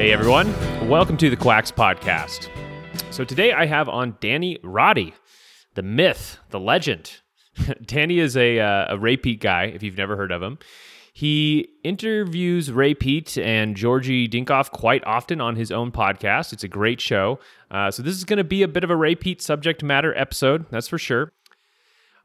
Hey everyone, welcome to the Quacks Podcast. So today I have on Danny Roddy, the myth, the legend. Danny is a, uh, a Ray Peat guy, if you've never heard of him. He interviews Ray Peat and Georgi Dinkov quite often on his own podcast. It's a great show. Uh, so this is going to be a bit of a Ray Peat subject matter episode, that's for sure.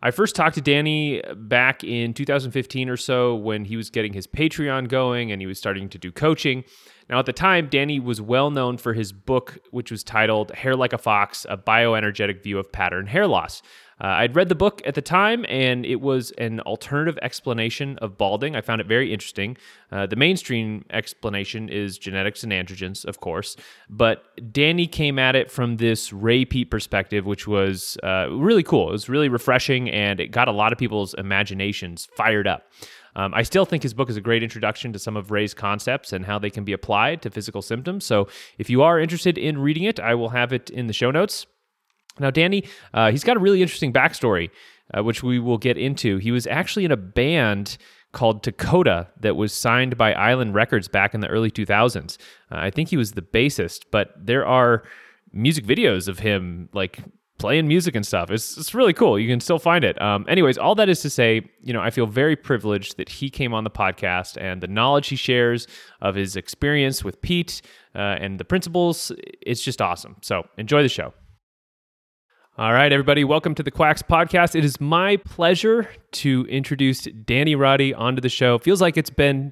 I first talked to Danny back in 2015 or so when he was getting his Patreon going and he was starting to do coaching. Now, at the time, Danny was well known for his book, which was titled Hair Like a Fox A Bioenergetic View of Pattern Hair Loss. Uh, I'd read the book at the time, and it was an alternative explanation of balding. I found it very interesting. Uh, the mainstream explanation is genetics and androgens, of course, but Danny came at it from this Ray Peat perspective, which was uh, really cool. It was really refreshing, and it got a lot of people's imaginations fired up. Um, I still think his book is a great introduction to some of Ray's concepts and how they can be applied to physical symptoms. So if you are interested in reading it, I will have it in the show notes. Now, Danny, uh, he's got a really interesting backstory, uh, which we will get into. He was actually in a band called Dakota that was signed by Island Records back in the early 2000s. Uh, I think he was the bassist, but there are music videos of him like playing music and stuff. It's, it's really cool. You can still find it. Um, anyways, all that is to say, you know, I feel very privileged that he came on the podcast and the knowledge he shares of his experience with Peat uh, and the principles. It's just awesome. So enjoy the show. All right, everybody, welcome to the Quacks podcast. It is my pleasure to introduce Danny Roddy onto the show. Feels like it's been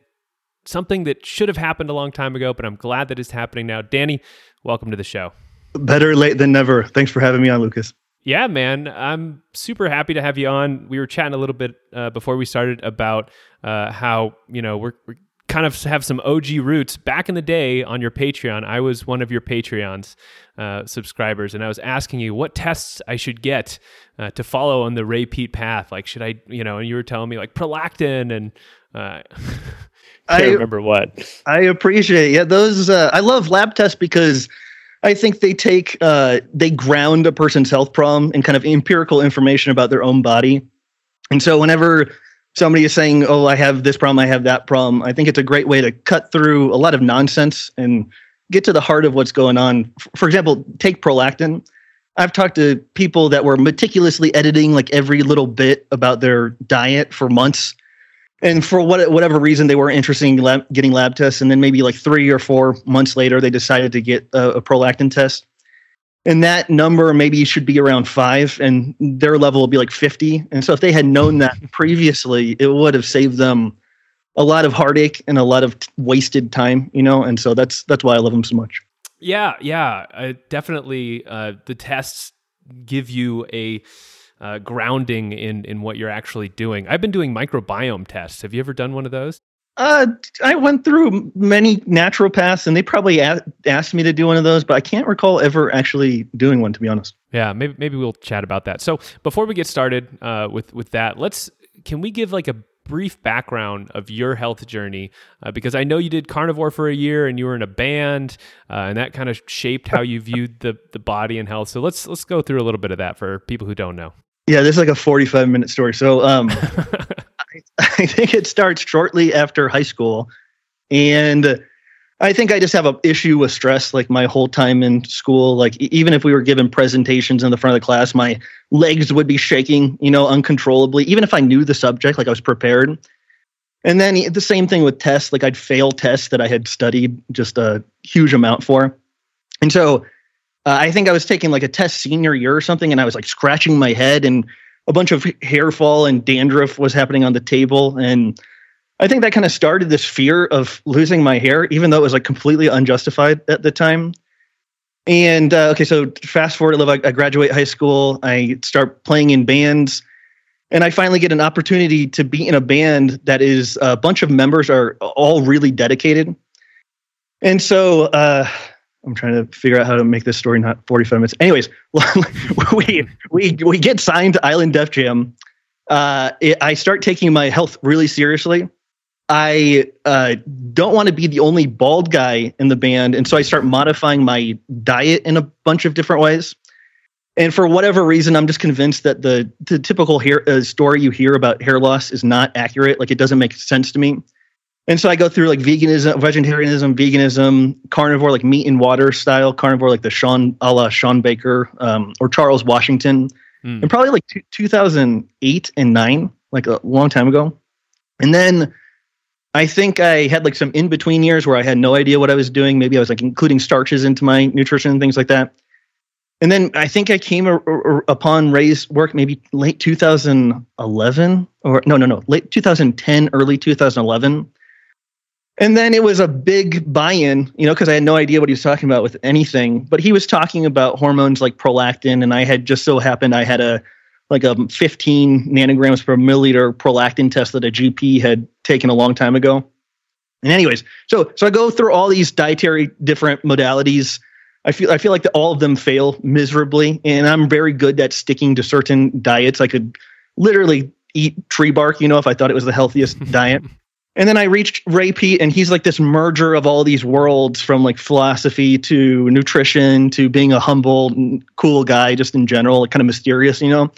something that should have happened a long time ago, but I'm glad that it's happening now. Danny, welcome to the show. Better late than never. Thanks for having me on, Lucas. Yeah, man. I'm super happy to have you on. We were chatting a little bit uh, before we started about uh, how, you know, we're, we're kind of have some OG roots. Back in the day on your Patreon, I was one of your Patreons uh, subscribers, and I was asking you what tests I should get uh, to follow on the Ray Peat path. Like, should I, you know, and you were telling me like prolactin and uh, I remember what. I appreciate. Yeah, those. Uh, I love lab tests because I think they take uh, they ground a person's health problem in kind of empirical information about their own body. And so whenever somebody is saying, "Oh, I have this problem, I have that problem," I think it's a great way to cut through a lot of nonsense and get to the heart of what's going on. For example, take prolactin. I've talked to people that were meticulously editing like every little bit about their diet for months. And for what, whatever reason, they were interested in lab, getting lab tests. And then maybe like three or four months later, they decided to get a, a prolactin test. And that number maybe should be around five, and their level will be like 50. And so if they had known that previously, it would have saved them a lot of heartache and a lot of t- wasted time, you know. And so that's that's why I love them so much. Yeah, yeah, definitely. Uh, the tests give you a uh, grounding in in what you're actually doing. I've been doing microbiome tests. Have you ever done one of those? Uh, I went through many naturopaths, and they probably a- asked me to do one of those, but I can't recall ever actually doing one. To be honest. Yeah, maybe maybe we'll chat about that. So before we get started uh, with with that, let's can we give like a brief background of your health journey uh, because I know you did carnivore for a year and you were in a band uh, and that kind of shaped how you viewed the the body and health. So let's let's go through a little bit of that for people who don't know. Yeah, this is like a 45 minute story. So um, I, I think it starts shortly after high school and I think I just have an issue with stress like my whole time in school. Like even if we were given presentations in the front of the class, my legs would be shaking, you know, uncontrollably. Even if I knew the subject, like I was prepared. And then the same thing with tests, like I'd fail tests that I had studied just a huge amount for. And so uh, I think I was taking like a test senior year or something, and I was like scratching my head, and a bunch of hair fall and dandruff was happening on the table, and I think that kind of started this fear of losing my hair, even though it was like completely unjustified at the time. And uh, okay, so fast forward, I, I graduate high school. I start playing in bands, and I finally get an opportunity to be in a band that is a bunch of members are all really dedicated. And so uh, I'm trying to figure out how to make this story not 45 minutes. Anyways, we we we get signed to Island Def Jam. Uh, it, I start taking my health really seriously I uh, don't want to be the only bald guy in the band, and so I start modifying my diet in a bunch of different ways. And for whatever reason, I'm just convinced that the the typical hair uh, story you hear about hair loss is not accurate. Like it doesn't make sense to me. And so I go through like veganism, vegetarianism, veganism, carnivore, like meat and water style carnivore, like the Sean a la Shawn Baker um, or Charles Washington, mm. and probably like t- 2008 and nine, like a long time ago. And then I think I had like some in between years where I had no idea what I was doing. Maybe I was like including starches into my nutrition and things like that. And then I think I came a, a, upon Ray's work maybe late 2011 or no, no, no, late 2010, early 2011 and then it was a big buy-in, you know, because I had no idea what he was talking about with anything. But he was talking about hormones like prolactin, and I had just so happened I had a like a 15 nanograms per milliliter prolactin test that a GP had taken a long time ago. And anyways, so so I go through all these dietary different modalities. I feel I feel like the, all of them fail miserably, and I'm very good at sticking to certain diets. I could literally eat tree bark, you know, if I thought it was the healthiest diet. And then I reached Ray Peat, and he's like this merger of all these worlds from like philosophy to nutrition to being a humble, cool guy, just in general, like kind of mysterious, you know.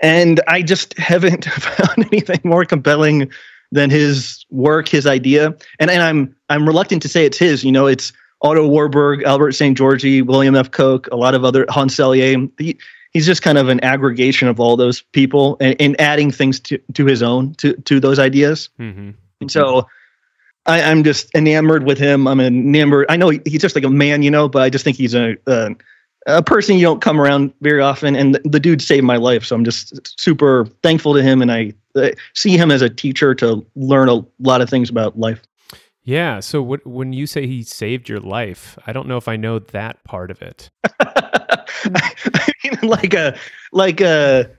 And I just haven't found anything more compelling than his work, his idea. And and I'm I'm reluctant to say it's his. You know, it's Otto Warburg, Albert Szent-Györgyi, William F. Koch, a lot of other Hans Selye. He, he's just kind of an aggregation of all those people and, and adding things to, to his own to to those ideas. Mm-hmm. And so I, am just enamored with him. I'm enamored. I know he's just like a man, you know, but I just think he's a, a, a person you don't come around very often. And the, the, dude saved my life. So I'm just super thankful to him. And I uh, see him as a teacher to learn a lot of things about life. Yeah. So what, when you say he saved your life, I don't know if I know that part of it. I mean, like a, like a,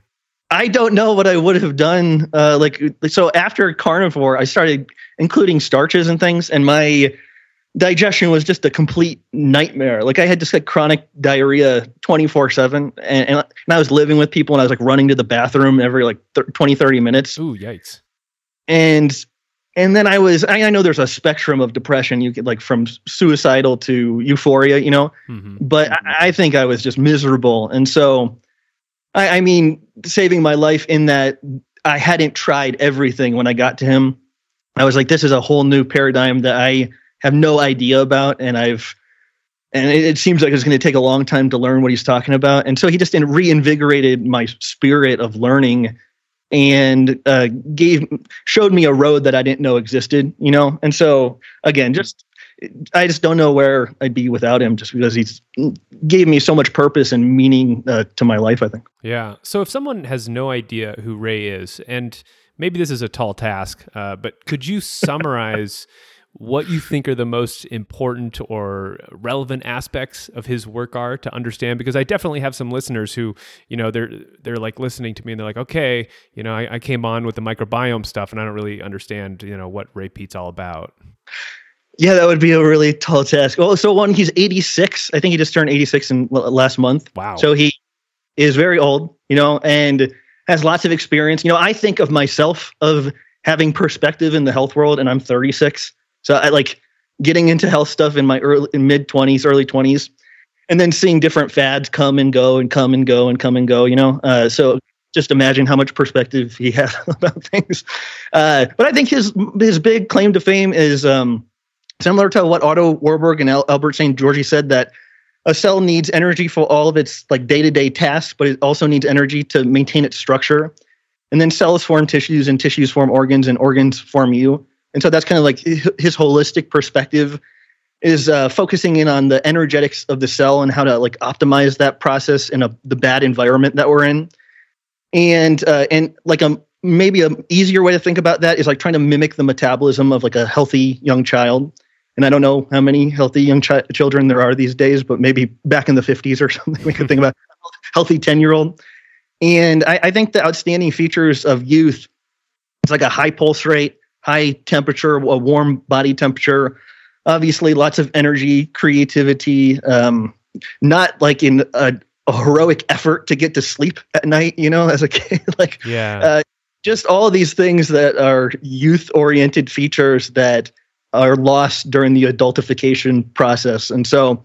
I don't know what I would have done. Uh, like so, after carnivore, I started including starches and things, and my digestion was just a complete nightmare. Like I had just like chronic diarrhea 24 seven, and, and I was living with people, and I was like running to the bathroom every like 20, 30 minutes. Ooh, yikes! And and then I was I, I know there's a spectrum of depression. You get like from suicidal to euphoria, you know. Mm-hmm. But mm-hmm. I, I think I was just miserable, and so I, I mean, saving my life in that I hadn't tried everything when I got to him. I was like, this is a whole new paradigm that I have no idea about, and I've and it, it seems like it's going to take a long time to learn what he's talking about. And so he just reinvigorated my spirit of learning and uh, gave showed me a road that I didn't know existed, you know. And so again, just I just don't know where I'd be without him just because he's gave me so much purpose and meaning uh, to my life, I think. Yeah. So if someone has no idea who Ray is, and maybe this is a tall task, uh, but could you summarize what you think are the most important or relevant aspects of his work are to understand? Because I definitely have some listeners who, you know, they're they're like listening to me and they're like, okay, you know, I, I came on with the microbiome stuff and I don't really understand, you know, what Ray Peat's all about. Yeah, that would be a really tall task. Well, so one, he's 86. I think he just turned 86 in last month. Wow. So he is very old, you know, and has lots of experience. You know, I think of myself of having perspective in the health world, and I'm 36. So I like getting into health stuff in my early mid 20s, early 20s, and then seeing different fads come and go and come and go and come and go. You know, uh, so just imagine how much perspective he has about things. Uh, but I think his his big claim to fame is. Um, Similar to what Otto Warburg and Albert Szent-Györgyi said that a cell needs energy for all of its like day-to-day tasks, but it also needs energy to maintain its structure. And then cells form tissues and tissues form organs and organs form you. And so that's kind of like his holistic perspective is uh, focusing in on the energetics of the cell and how to like optimize that process in a, the bad environment that we're in. And uh, and like a maybe a easier way to think about that is like trying to mimic the metabolism of like a healthy young child and I don't know how many healthy young ch- children there are these days, but maybe back in the 50s or something, we could think about healthy 10 year old. And I, I, think the outstanding features of youth is like a high pulse rate, high temperature, a warm body temperature, obviously lots of energy, creativity, um, not like in a, a, heroic effort to get to sleep at night, you know, as a kid. like, yeah. Uh, just all these things that are youth oriented features that are lost during the adultification process. And so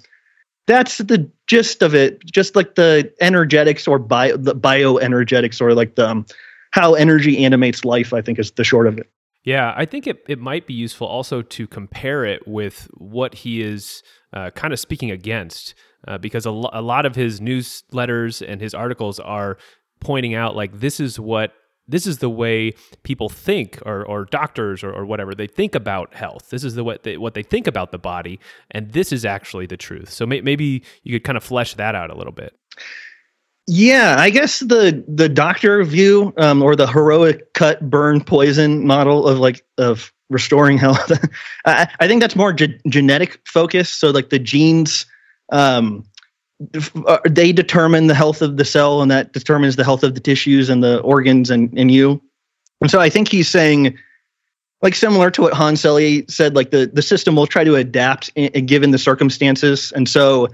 that's the gist of it. Just like the energetics or bio, the bioenergetics or like the um, how energy animates life, I think is the short of it. Yeah, I think it, it might be useful also to compare it with what he is uh, kind of speaking against, uh, because a, lo- a lot of his newsletters and his articles are pointing out like this is what this is the way people think or, or doctors or, or whatever they think about health. This is the what they, what they think about the body and this is actually the truth. So may, maybe you could kind of flesh that out a little bit. Yeah i guess the the doctor view um, or the heroic cut burn poison model of like of restoring health. I, I, think that's more ge- genetic focus. So like the genes um, they determine the health of the cell and that determines the health of the tissues and the organs and, and you. And so I think he's saying, like similar to what Hans Selye said, like the, the system will try to adapt in, in given the circumstances. And so,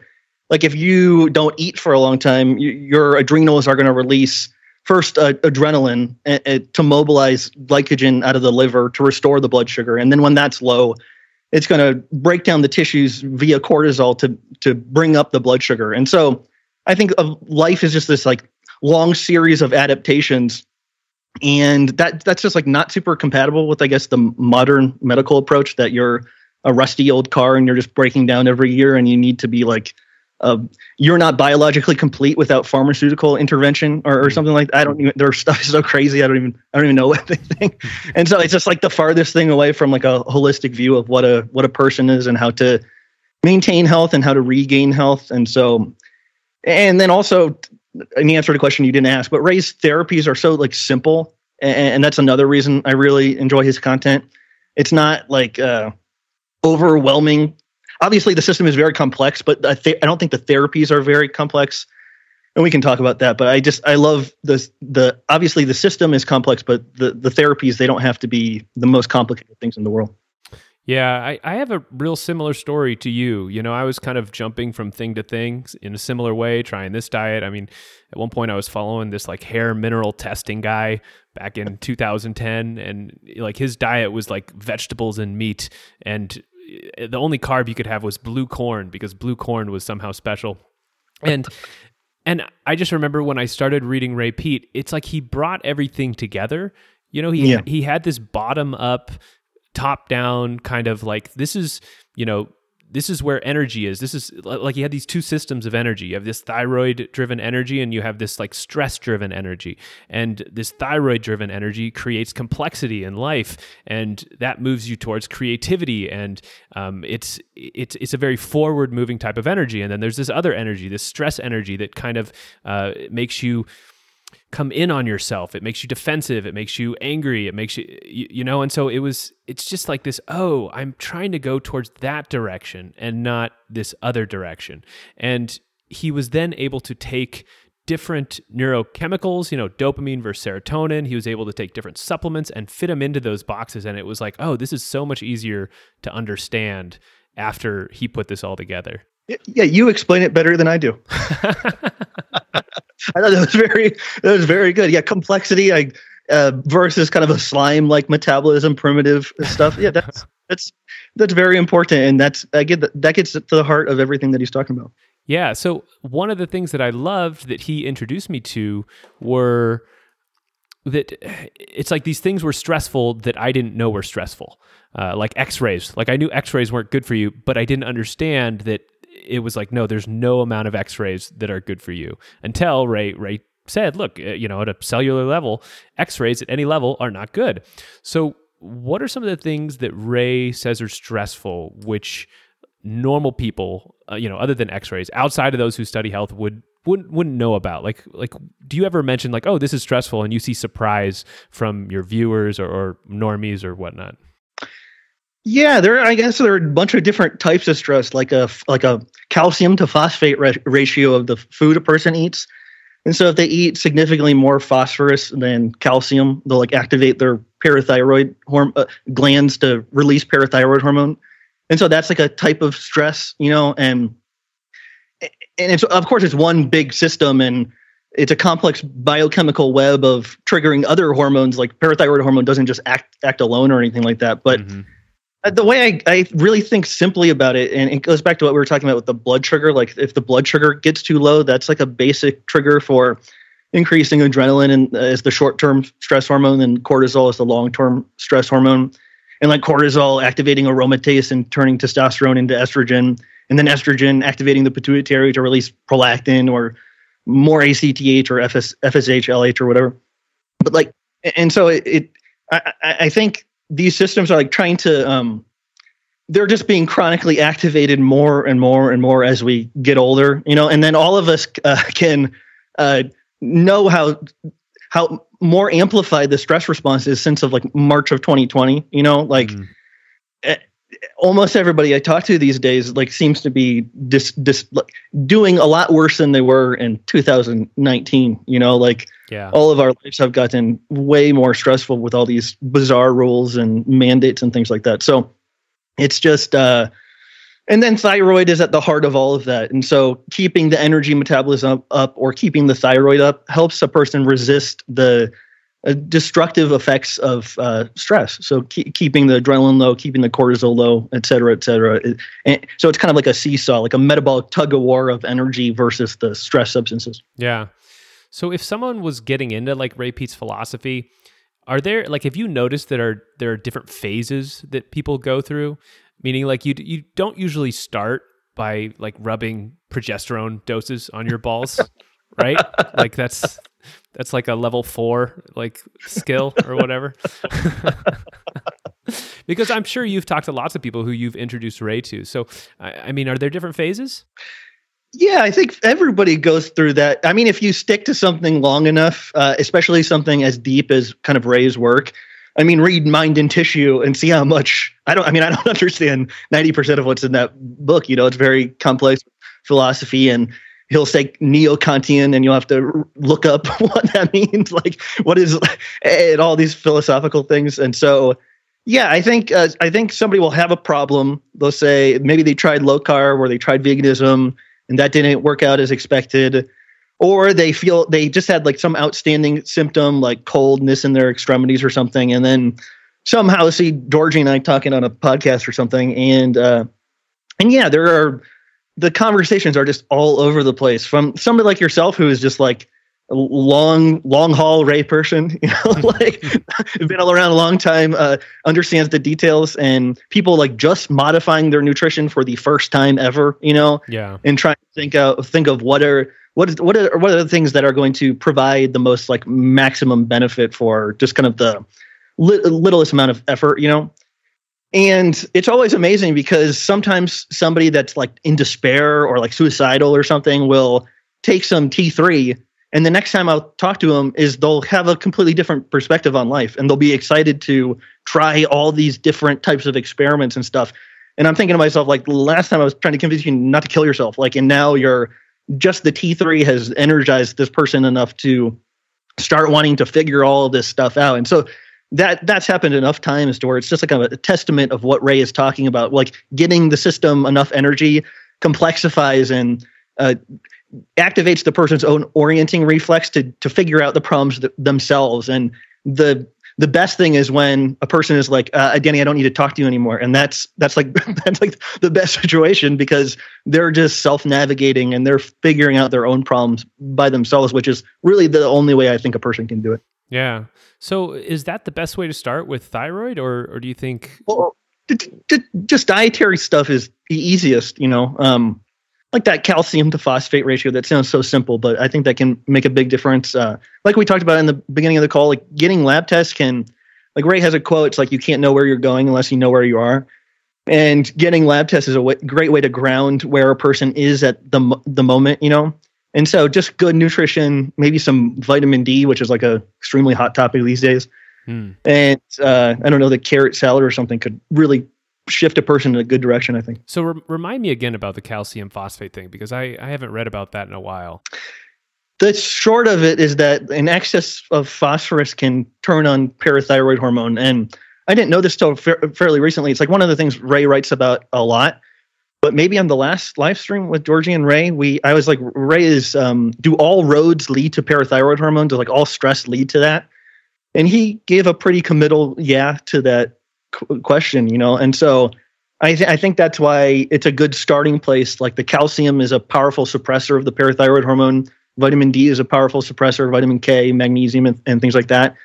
like if you don't eat for a long time, you, your adrenals are going to release first uh, adrenaline uh, uh, to mobilize glycogen out of the liver to restore the blood sugar. And then when that's low, it's going to break down the tissues via cortisol to to bring up the blood sugar. And so I think of life is just this like long series of adaptations and that that's just like not super compatible with I guess the modern medical approach that you're a rusty old car and you're just breaking down every year and you need to be like uh, you're not biologically complete without pharmaceutical intervention or, or mm-hmm. something like that. I don't even, their stuff is so crazy. I don't even, I don't even know what they think. And so it's just like the farthest thing away from like a holistic view of what a, what a person is and how to maintain health and how to regain health. And so, and then also an answer to a question you didn't ask, but Ray's therapies are so like simple. And, and that's another reason I really enjoy his content. It's not like, uh, overwhelming obviously the system is very complex, but I, th- I don't think the therapies are very complex. And we can talk about that. But I just I love the the obviously the system is complex, but the the therapies they don't have to be the most complicated things in the world. Yeah, I, I have a real similar story to you. You know, I was kind of jumping from thing to thing in a similar way, trying this diet. I mean, at one point I was following this like hair mineral testing guy back in 2010 and like his diet was like vegetables and meat and Eh, the only carb you could have was blue corn because blue corn was somehow special. And and I just remember when I started reading Ray Peat, it's like he brought everything together. You know, he yeah. he had this bottom up, top down kind of like this is, you know, this is where energy is. This is like you have these two systems of energy. You have this thyroid driven energy and you have this like stress driven energy. And this thyroid driven energy creates complexity in life and that moves you towards creativity. And um, it's, it's, it's a very forward moving type of energy. And then there's this other energy, this stress energy that kind of uh, makes you come in on yourself. It makes you defensive. It makes you angry. It makes you, you, you, know, and so it was, it's just like this, oh, I'm trying to go towards that direction and not this other direction. And he was then able to take different neurochemicals, you know, dopamine versus serotonin. He was able to take different supplements and fit them into those boxes. And it was like, oh, this is so much easier to understand after he put this all together. Yeah, you explain it better than I do. I thought that was very that was very good. Yeah, complexity I, uh, versus kind of a slime like metabolism, primitive stuff. Yeah, that's that's that's very important, and that's I get that, that gets to the heart of everything that he's talking about. Yeah. So one of the things that I loved that he introduced me to were that it's like these things were stressful that I didn't know were stressful, uh, like X-rays. Like I knew X-rays weren't good for you, but I didn't understand that it was like, no, there's no amount of X-rays that are good for you until Ray Ray said, look, uh, you know, at a cellular level, X-rays at any level are not good. So, what are some of the things that Ray says are stressful, which normal people, uh, you know, other than X-rays, outside of those who study health, would wouldn't wouldn't know about? Like, like, do you ever mention like, oh, this is stressful, and you see surprise from your viewers or, or normies or whatnot? Yeah, there. I guess there are a bunch of different types of stress, like a like a calcium to phosphate ra- ratio of the food a person eats. And so, if they eat significantly more phosphorus than calcium, they'll like activate their parathyroid horm- uh, glands to release parathyroid hormone. And so, that's like a type of stress, you know. And and it's of course it's one big system, and it's a complex biochemical web of triggering other hormones. Like parathyroid hormone doesn't just act act alone or anything like that, but mm-hmm the way I, I really think simply about it, and it goes back to what we were talking about with the blood sugar. Like if the blood sugar gets too low, that's like a basic trigger for increasing adrenaline and uh, as the short-term stress hormone and cortisol is the long-term stress hormone and like cortisol activating aromatase and turning testosterone into estrogen and then estrogen activating the pituitary to release prolactin or more ACTH or FS, FSH, LH or whatever. But like, and so it, it I, I think these systems are like trying to, um, they're just being chronically activated more and more and more as we get older, you know, and then all of us uh, can uh, know how how more amplified the stress response is since of like March of 2020, you know, like mm almost everybody I talk to these days like seems to be dis, dis, like, doing a lot worse than they were in 2019. You know, like yeah. all of our lives have gotten way more stressful with all these bizarre rules and mandates and things like that. So it's just, uh, and then thyroid is at the heart of all of that. And so keeping the energy metabolism up or keeping the thyroid up helps a person resist the uh, destructive effects of uh, stress. So keep, keeping the adrenaline low, keeping the cortisol low, et cetera, et cetera. And so it's kind of like a seesaw, like a metabolic tug of war of energy versus the stress substances. Yeah. So if someone was getting into like Ray Peat's philosophy, are there like have you noticed that are there are different phases that people go through? Meaning like you you don't usually start by like rubbing progesterone doses on your balls, right? Like that's that's like a level four like skill or whatever. because I'm sure you've talked to lots of people who you've introduced Ray to. So, I, I, mean, are there different phases? Yeah, I think everybody goes through that. I mean, if you stick to something long enough, uh, especially something as deep as kind of Ray's work, I mean, read Mind and Tissue and see how much I don't. I mean, I don't understand ninety percent of what's in that book. You know, it's very complex philosophy and he'll say neo-kantian and you'll have to look up what that means like what is and all these philosophical things and so yeah i think uh, i think somebody will have a problem they'll say maybe they tried low carb or they tried veganism and that didn't work out as expected. Or they feel they just had like some outstanding symptom like coldness in their extremities or something and then somehow see georgie and i talking on a podcast or something and uh and yeah there are the conversations are just all over the place. From somebody like yourself who is just like long long haul ray person you know like been all around a long time uh, understands the details and people like just modifying their nutrition for the first time ever you know yeah. and trying to think out think of what are what is what are what are the things that are going to provide the most like maximum benefit for just kind of the li- littlest amount of effort you know? And it's always amazing because sometimes somebody that's like in despair or like suicidal or something will take some T3 and the next time I'll talk to them is they'll have a completely different perspective on life and they'll be excited to try all these different types of experiments and stuff. And I'm thinking to myself, like last time I was trying to convince you not to kill yourself, like, and now you're just the T3 has energized this person enough to start wanting to figure all this stuff out. And so that that's happened enough times to where it's just like a, a testament of what Ray is talking about, like getting the system enough energy complexifies and uh, activates the person's own orienting reflex to to figure out the problems th- themselves. And the the best thing is when a person is like, uh, "Danny, I don't need to talk to you anymore," and that's that's like that's like the best situation because they're just self navigating and they're figuring out their own problems by themselves, which is really the only way I think a person can do it. Yeah. So is that the best way to start with thyroid, or or do you think? Well, just dietary stuff is the easiest. You know, um, like that calcium to phosphate ratio. That sounds so simple, but I think that can make a big difference. Uh, like we talked about in the beginning of the call, like getting lab tests can. Like Ray has a quote. It's like you can't know where you're going unless you know where you are. And getting lab tests is a w- great way to ground where a person is at the the moment. You know, and so just good nutrition, maybe some vitamin D, which is like a extremely hot topic these days. Hmm. And uh, I don't know, the carrot salad or something could really shift a person in a good direction, I think. So re- remind me again about the calcium phosphate thing because I, I haven't read about that in a while. The short of it is that an excess of phosphorus can turn on parathyroid hormone. And I didn't know this till fa- fairly recently. It's like one of the things Ray writes about a lot but maybe on the last live stream with Georgie and Ray, we I was like, Ray is um, do all roads lead to parathyroid hormone? Does like all stress lead to that? And he gave a pretty committal yeah to that question, you know. And so I, th- I think that's why it's a good starting place. Like the calcium is a powerful suppressor of the parathyroid hormone. Vitamin D is a powerful suppressor, vitamin K, magnesium, and, and things like that.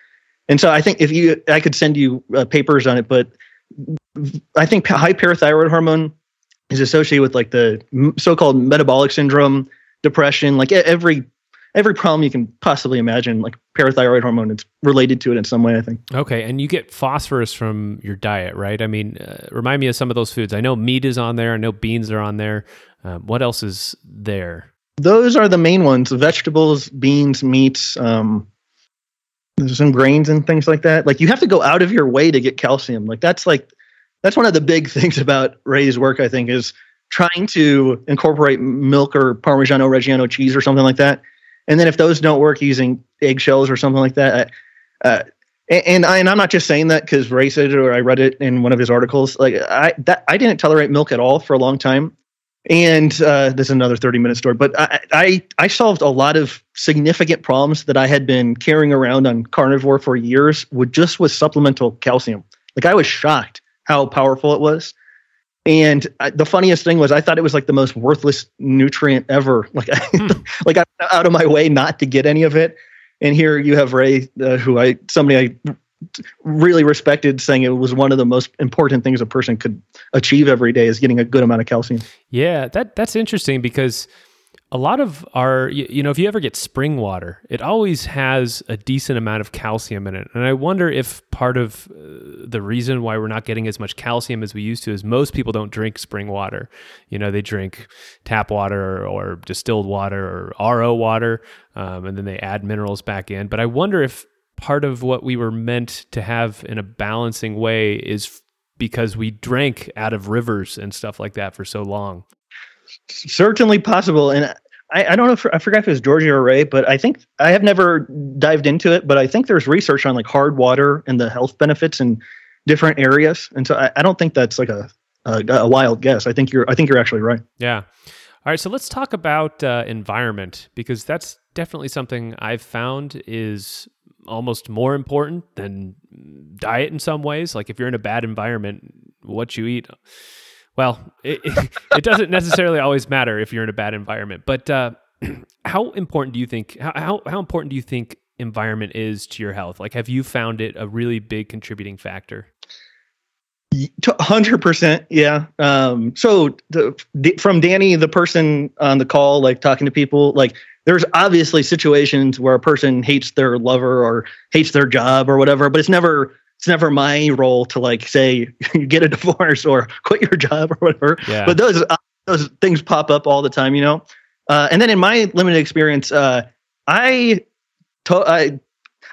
And so I think if you, I could send you uh, papers on it, but I think high parathyroid hormone is associated with like the so-called metabolic syndrome, depression, like every every problem you can possibly imagine, like parathyroid hormone, it's related to it in some way, I think. Okay. And you get phosphorus from your diet, right? I mean, uh, remind me of some of those foods. I know meat is on there, I know beans are on there. Um, what else is there? Those are the main ones vegetables, beans, meats, um, there's some grains and things like that. Like you have to go out of your way to get calcium. Like that's like, that's one of the big things about Ray's work, I think, is trying to incorporate milk or Parmigiano Reggiano cheese or something like that and then if those don't work, using eggshells or something like that. Uh, and, I, and I'm not just saying that because Ray said it or I read it in one of his articles. Like I that I didn't tolerate milk at all for a long time, and uh, this is another 30 minute story. But I, I I solved a lot of significant problems that I had been carrying around on carnivore for years with just with supplemental calcium. Like I was shocked how powerful it was. And I, the funniest thing was, I thought it was like the most worthless nutrient ever. Like, I, hmm. like I out of my way not to get any of it. And here you have Ray, uh, who I somebody I really respected, saying it was one of the most important things a person could achieve every day is getting a good amount of calcium. Yeah, that that's interesting because a lot of our you, know if you ever get spring water it always has a decent amount of calcium in it. And i wonder if part of uh, the reason why we're not getting as much calcium as we used to is most people don't drink spring water. You know they drink tap water or, or distilled water or ro water um, and then they add minerals back in. But i wonder if part of what we were meant to have in a balancing way is because we drank out of rivers and stuff like that for so long certainly possible. And I, I don't know if I forgot if it was Georgia or Ray, but I think I have never dived into it, but I think there's research on like hard water and the health benefits in different areas. And so I, I don't think that's like a, a, a wild guess. I think you're I think you're actually right. Yeah. All right, so let's talk about uh, environment because that's definitely something I've found is almost more important than diet in some ways. Like if you're in a bad environment, what you eat well, it, it, doesn't necessarily always matter if you're in a bad environment. But uh, how important do you think? How, how important do you think environment is to your health? Like, have you found it a really big contributing factor? Hundred percent, yeah. Um, so the, from Danny, the person on the call, like talking to people, like there's obviously situations where a person hates their lover or hates their job or whatever, but it's never it's never my role to like say you get a divorce or quit your job or whatever. Yeah. But those uh, those things pop up all the time, you know. Uh, and then in my limited experience, uh, I, to- I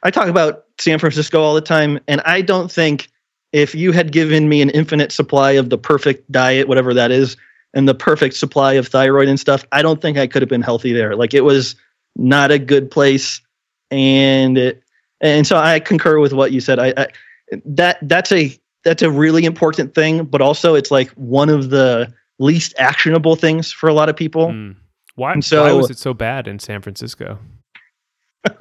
I talk about San Francisco all the time, and I don't think if you had given me an infinite supply of the perfect diet, whatever that is, and the perfect supply of thyroid and stuff, I don't think I could have been healthy there. Like it was not a good place, and it, and so I concur with what you said. I, I that that's a that's a really important thing, but also it's like one of the least actionable things for a lot of people. Mm. Why, so, why was it so bad in San Francisco?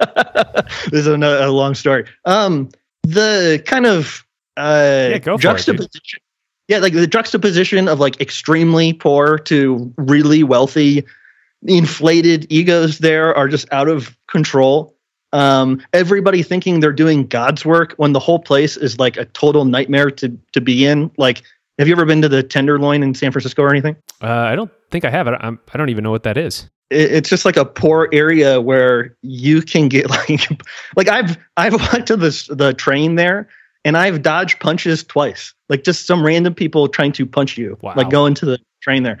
this is a, a, long story. Um, the kind of uh, yeah, juxtaposition, it, yeah, like the juxtaposition of like extremely poor to really wealthy, inflated egos there are just out of control um, everybody thinking they're doing God's work when the whole place is like a total nightmare to to be in. Like, have you ever been to the Tenderloin in San Francisco or anything? Uh, I don't think I have. I don't, I don't even know what that is. It, it's just like a poor area where you can get like, like I've I've went to this the train there and I've dodged punches twice. Like just some random people trying to punch you, wow. like going to the train there.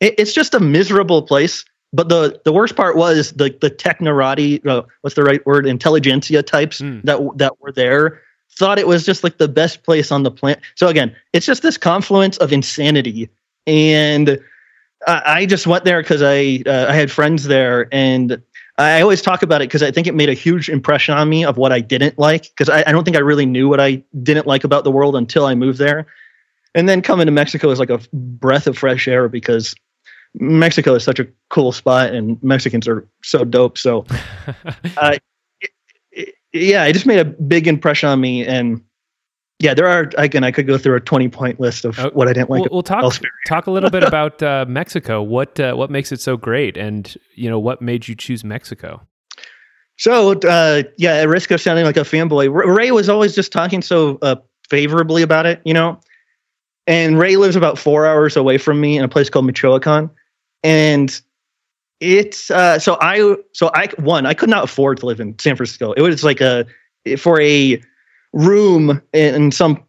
It, it's just a miserable place but the the worst part was the the technorati uh, what's the right word? Intelligentsia types mm. that that were there. Thought it was just like the best place on the planet. So again it's just this confluence of insanity. And i, I just went there because i uh, i had friends there. And i always talk about it because i think it made a huge impression on me of what i didn't like. Because I, I don't think i really knew what i didn't like about the world until i moved there. And then coming to mexico is like a breath of fresh air because Mexico is such a cool spot, and Mexicans are so dope. So, uh, it, it, yeah, it just made a big impression on me, and yeah, there are again. I could go through a twenty point list of Oh, what I didn't like. We'll, we'll talk talk a little bit about uh, Mexico. What uh, what makes it so great, and you know what made you choose Mexico? So uh, yeah, at risk of sounding like a fanboy, Ray was always just talking so uh, favorably about it, you know. And Ray lives about four hours away from me in a place called Michoacan, and it's uh, so I so I one I could not afford to live in San Francisco. It was like a for a room in some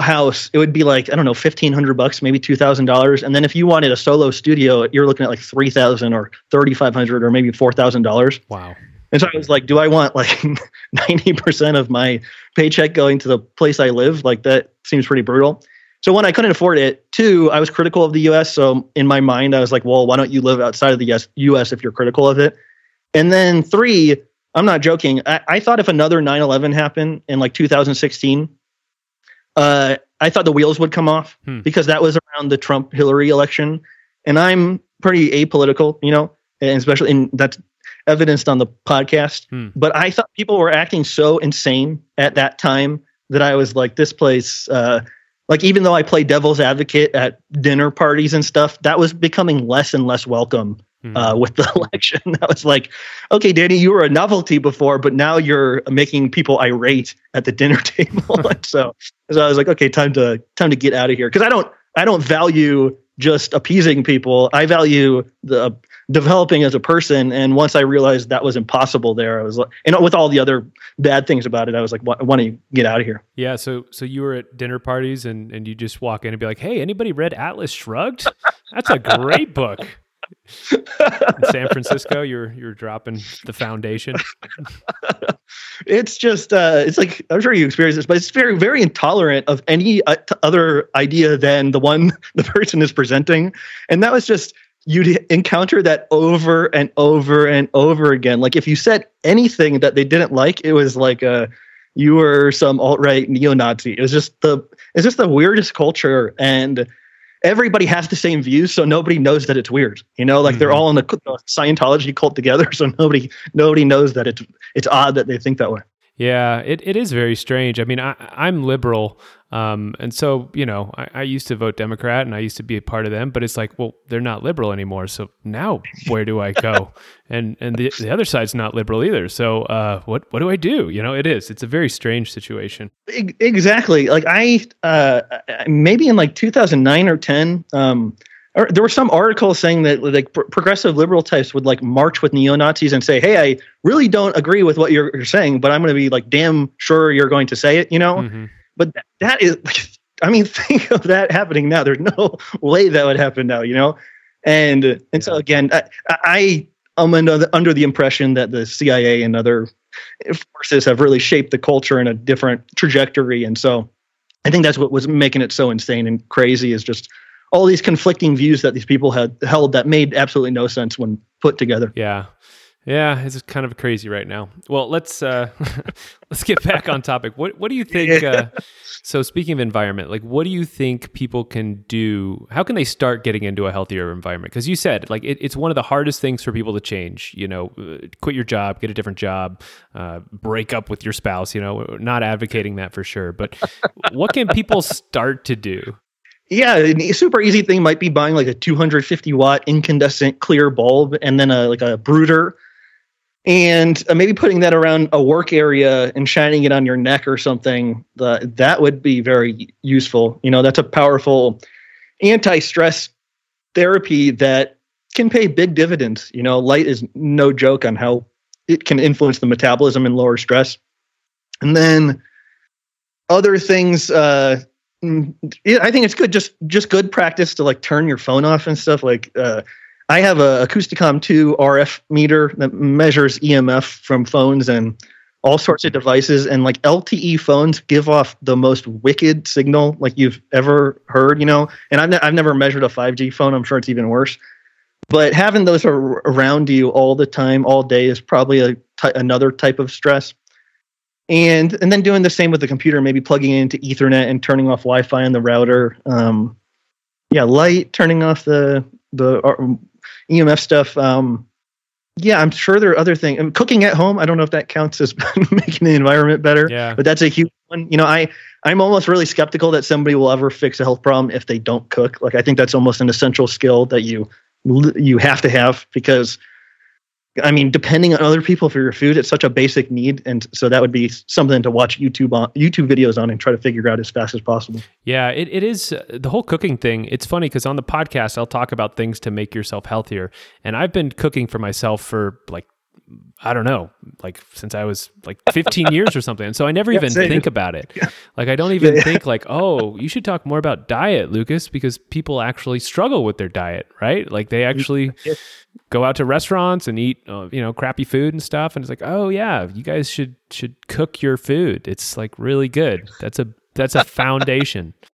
house it would be like i don't know 1500 bucks maybe $2000 and then if you wanted a solo studio you're looking at like 3000 or 3500 or maybe $4000 Wow. and so I was like, do I want like 90% of my paycheck going to the place I live? Like that seems pretty brutal. So one, I couldn't afford it. Two, I was critical of the US. So in my mind, I was like, well, why don't you live outside of the US, US if you're critical of it? And then three, I'm not joking. I, I thought if another 9 11 happened in like 2016, uh, I thought the wheels would come off Hmm. because that was around the Trump Hillary election. And I'm pretty apolitical, you know, and especially in that's evidenced on the podcast. Hmm. But I thought people were acting so insane at that time that I was like, this place, uh, like even though I play devil's advocate at dinner parties and stuff, that was becoming less and less welcome uh, with the election. that was like, okay, Danny, you were a novelty before, but now you're making people irate at the dinner table. and so, so I was like, okay, time to time to get out of here because I don't I don't value just appeasing people. I value the developing as a person. And once I realized that was impossible, there I was like, and with all the other bad things about it, I was like, "Why don't you get out of here. yeah. So so you were at dinner parties, and and you just walk in and be like, "Hey, anybody read Atlas Shrugged? That's a great book." In San Francisco, you're you're dropping the foundation. it's just uh, it's like I'm sure you experience this, but it's very very intolerant of any uh, other idea than the one the person is presenting, and that was just you'd encounter that over and over and over again. Like if you said anything that they didn't like, it was like uh you were some alt right neo Nazi. It was just the it's just the weirdest culture and. Everybody has the same views, so nobody knows that it's weird. You know, like they're Mhm. all in the Scientology cult together, so nobody nobody knows that it's it's odd that they think that way. Yeah, it, it is very strange. I mean, I, I'm liberal, um, and so you know, I, I used to vote Democrat, and I used to be a part of them. But it's like, well, they're not liberal anymore. So now, where do I go? and and the the other side's not liberal either. So uh, what what do I do? You know, it is. It's a very strange situation. Exactly. Like I, uh, maybe in like 2009 or 10, um, or there were some articles saying that like pro- progressive liberal types would like march with neo Nazis and say, "Hey, I really don't agree with what you're, you're saying, but I'm going to be like damn sure you're going to say it," you know. Mhm. But that, that is, I mean, think of that happening now. There's no way that would happen now, you know. And and so again, I, I am under the, under the impression that the CIA and other forces have really shaped the culture in a different trajectory, and so I think that's what was making it so insane and crazy is just all these conflicting views that these people had held that made absolutely no sense when put together. Yeah. Yeah, it's kind of crazy right now. Well, let's uh let's get back on topic. What what do you think uh so speaking of environment, like what do you think people can do? How can they start getting into a healthier environment? Cuz you said like it, it's one of the hardest things for people to change, you know, uh, quit your job, get a different job, uh break up with your spouse, you know, not advocating that for sure, but what can people start to do? Yeah, a super easy thing might be buying like a 250 watt incandescent clear bulb and then a like a brooder, and uh, maybe putting that around a work area and shining it on your neck or something. The, that would be very useful. You know, that's a powerful anti-stress therapy that can pay big dividends. You know, light is no joke on how it can influence the metabolism and lower stress. And then other things. Uh, Mm, I think it's good. Just just good practice to like turn your phone off and stuff. Like uh, I have a Acousticom 2 RF meter that measures EMF from phones and all sorts of devices. And like LTE phones give off the most wicked signal like you've ever heard. You know, and I've ne- I've never measured a 5G phone. I'm sure it's even worse. But having those ar- around you all the time, all day, is probably a another type of stress and and then doing the same with the computer maybe plugging into ethernet and turning off wi-fi on the router um, yeah light turning off the the uh, emf stuff um, yeah, I'm sure there are other things. And cooking at home, I don't know if that counts as making the environment better. Yeah. But that's a huge one. You know, I I'm almost really skeptical that somebody will ever fix a health problem if they don't cook. Like I think that's almost an essential skill that you you have to have because I mean, depending on other people for your food, it's such a basic need, and so that would be something to watch YouTube on YouTube videos on and try to figure out as fast as possible. Yeah, it, it is uh, the whole cooking thing. It's funny because on the podcast, I'll talk about things to make yourself healthier, and I've been cooking for myself for like I don't know, like since I was like 15 years or something. And so I never Yeah, even same. think about it. Like I don't even Yeah. think like, oh, you should talk more about diet, Lucas, because people actually struggle with their diet, right? Like they actually Yeah. go out to restaurants and eat, uh, you know, crappy food and stuff. And it's like, oh yeah, you guys should should cook your food. It's like really good. That's a that's a foundation.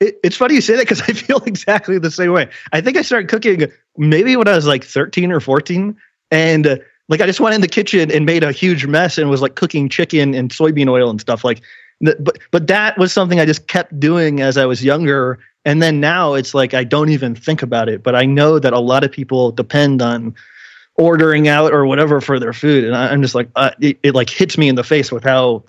It, it's funny you say that because I feel exactly the same way. I think I started cooking maybe when I was like 13 or 14, and uh, like I just went in the kitchen and made a huge mess and was like cooking chicken and soybean oil and stuff like. But but that was something I just kept doing as I was younger, and then now it's like I don't even think about it. But I know that a lot of people depend on ordering out or whatever for their food, and I, I'm just like uh, it, it like hits me in the face with how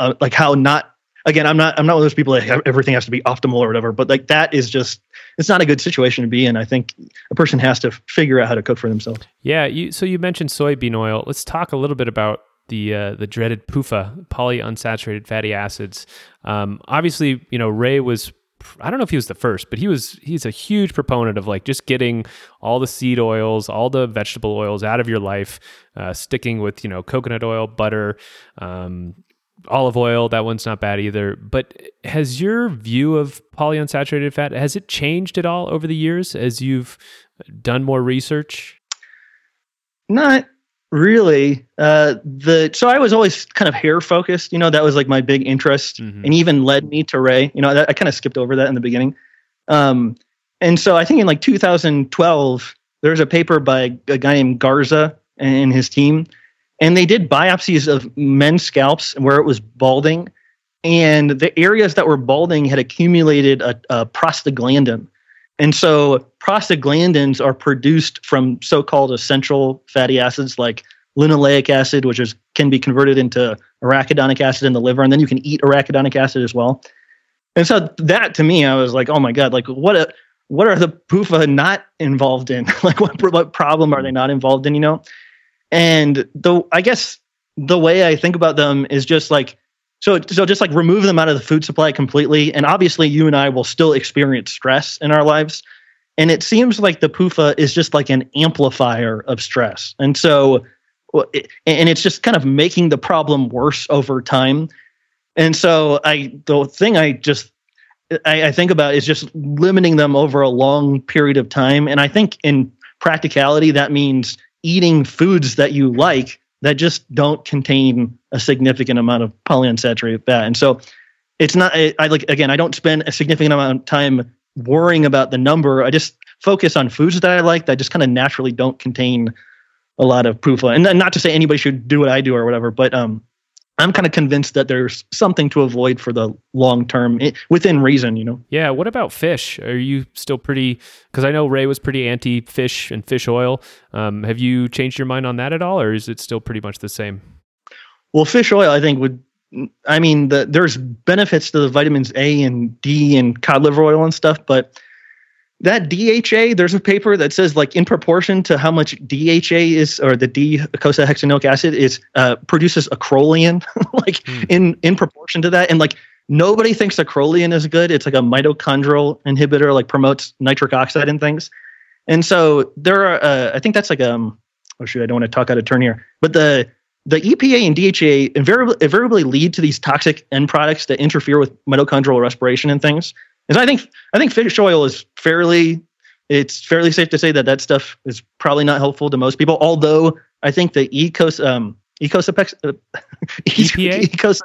uh, like how not again i'm not i'm not one of those people that everything has to be optimal or whatever but like that is just it's not a good situation to be in i think a person has to figure out how to cook for themselves Yeah, you so you mentioned soybean oil. Let's talk a little bit about the uh, the dreaded PUFA, polyunsaturated fatty acids. Um, obviously, you know Ray was. I don't know if he was the first, but he was. He's a huge proponent of like just getting all the seed oils, all the vegetable oils out of your life, uh, sticking with you know coconut oil, butter, um, olive oil. That one's not bad either. But has your view of polyunsaturated fat has it changed at all over the years as you've done more research? not really uh the so i was always kind of hair focused you know that was like my big interest Mhm. and even led me to ray you know that, i kind of skipped over that in the beginning um and so i think in like 2012 there was a paper by a guy named garza and his team and they did biopsies of men's scalps where it was balding and the areas that were balding had accumulated a, a prostaglandin and so prostaglandins are produced from so-called essential fatty acids like linoleic acid, which is can be converted into arachidonic acid in the liver, and then you can eat arachidonic acid as well. And so that to me, I was like, oh my god, like what a what are the PUFA not involved in? like what what problem are they not involved in? You know, and the I guess the way I think about them is just like so so just like remove them out of the food supply completely, and obviously you and I will still experience stress in our lives. And it seems like the PUFA is just like an amplifier of stress. And so and it's just kind of making the problem worse over time. And so I the thing I just I, I think about is just limiting them over a long period of time. And I think in practicality that means eating foods that you like that just don't contain a significant amount of polyunsaturated fat. And so it's not I, I like again I don't spend a significant amount of time worrying about the number. I just focus on foods that I like that just kind of naturally don't contain a lot of PUFA. And not to say anybody should do what I do or whatever, but um, I'm kind of convinced that there's something to avoid for the long term i- within reason, you know. Yeah. What about fish? Are you still pretty? Because I know Ray was pretty anti fish and fish oil. Um, have you changed your mind on that at all, or is it still pretty much the same? Well, fish oil, I think would. I mean, the, there's benefits to the vitamins A and D and cod liver oil and stuff, but that DHA, there's a paper that says like in proportion to how much DHA is, or the D docosahexaenoic acid is, uh, produces acrolein, like Hmm. in in proportion to that, and like nobody thinks acrolein is good. It's like a mitochondrial inhibitor, like promotes nitric oxide and things. And so there are, uh, I think that's like um, oh shoot, I don't want to talk out of turn here, but the the EPA and DHA invariably, invariably lead to these toxic end products that interfere with mitochondrial respiration and things. And so I think I think fish oil is fairly it's fairly safe to say that that stuff is probably not helpful to most people. Although I think the ecos um ecosapex uh, EPA? ecos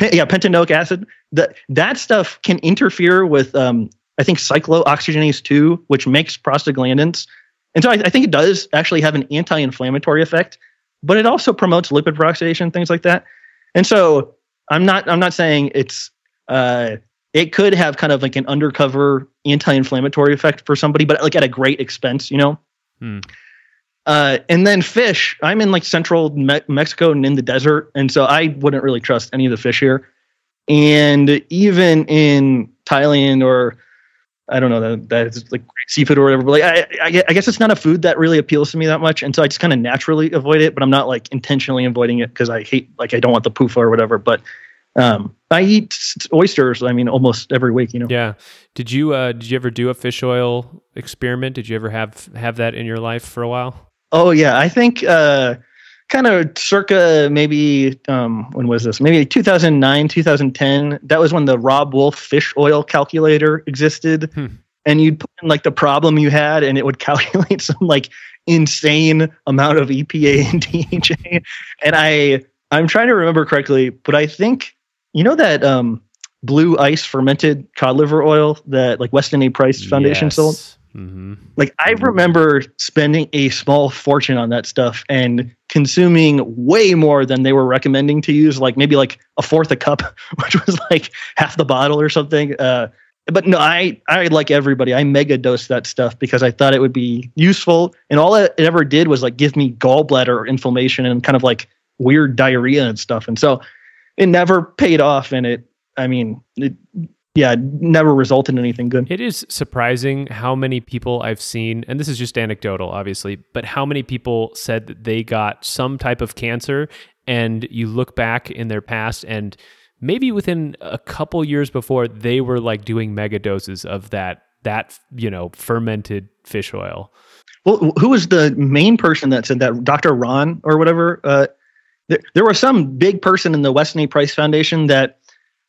yeah pentanoic acid that that stuff can interfere with um I think cyclooxygenase 2 which makes prostaglandins. And so I, I think it does actually have an anti-inflammatory effect but it also promotes lipid peroxidation, things like that. And so I'm not I'm not saying it's uh, it could have kind of like an undercover anti-inflammatory effect for somebody, but like at a great expense, you know. Hmm. Uh, and then fish. I'm in like central Me- Mexico and in the desert, and so I wouldn't really trust any of the fish here. And even in Thailand or I don't know that that's like seafood or whatever. But like I, I, I guess it's not a food that really appeals to me that much, and so I just kind of naturally avoid it. But I'm not like intentionally avoiding it because I hate like I don't want the PUFA or whatever. But um, I eat oysters. I mean, almost every week. You know. Yeah. Did you uh, did you ever do a fish oil experiment? Did you ever have have that in your life for a while? Oh yeah, I think uh, kind of circa maybe um, when was this? Maybe 2009, 2010. That was when the Robb Wolf fish oil calculator existed, hmm. and you'd put in like the problem you had, and it would calculate some like insane amount of EPA and DHA. And I I'm trying to remember correctly, but I think you know that um, blue ice fermented cod liver oil that like Weston A. Price Foundation yes. sold. Mm-hmm. Like I mm-hmm. remember spending a small fortune on that stuff and consuming way more than they were recommending to use, like maybe like a fourth a cup, which was like half the bottle or something. Uh, but no, I I like everybody. I mega dosed that stuff because I thought it would be useful, and all it ever did was like give me gallbladder inflammation and kind of like weird diarrhea and stuff. And so it never paid off, and it I mean, it yeah, never resulted in anything good. It is surprising how many people I've seen, and this is just anecdotal, obviously, but how many people said that they got some type of cancer, and you look back in their past, and maybe within a couple years before, they were like doing mega doses of that that you know fermented fish oil. Well, who was the main person that said that? Dr. Ron or whatever. Uh, there, there was some big person in the Weston A. Price Foundation that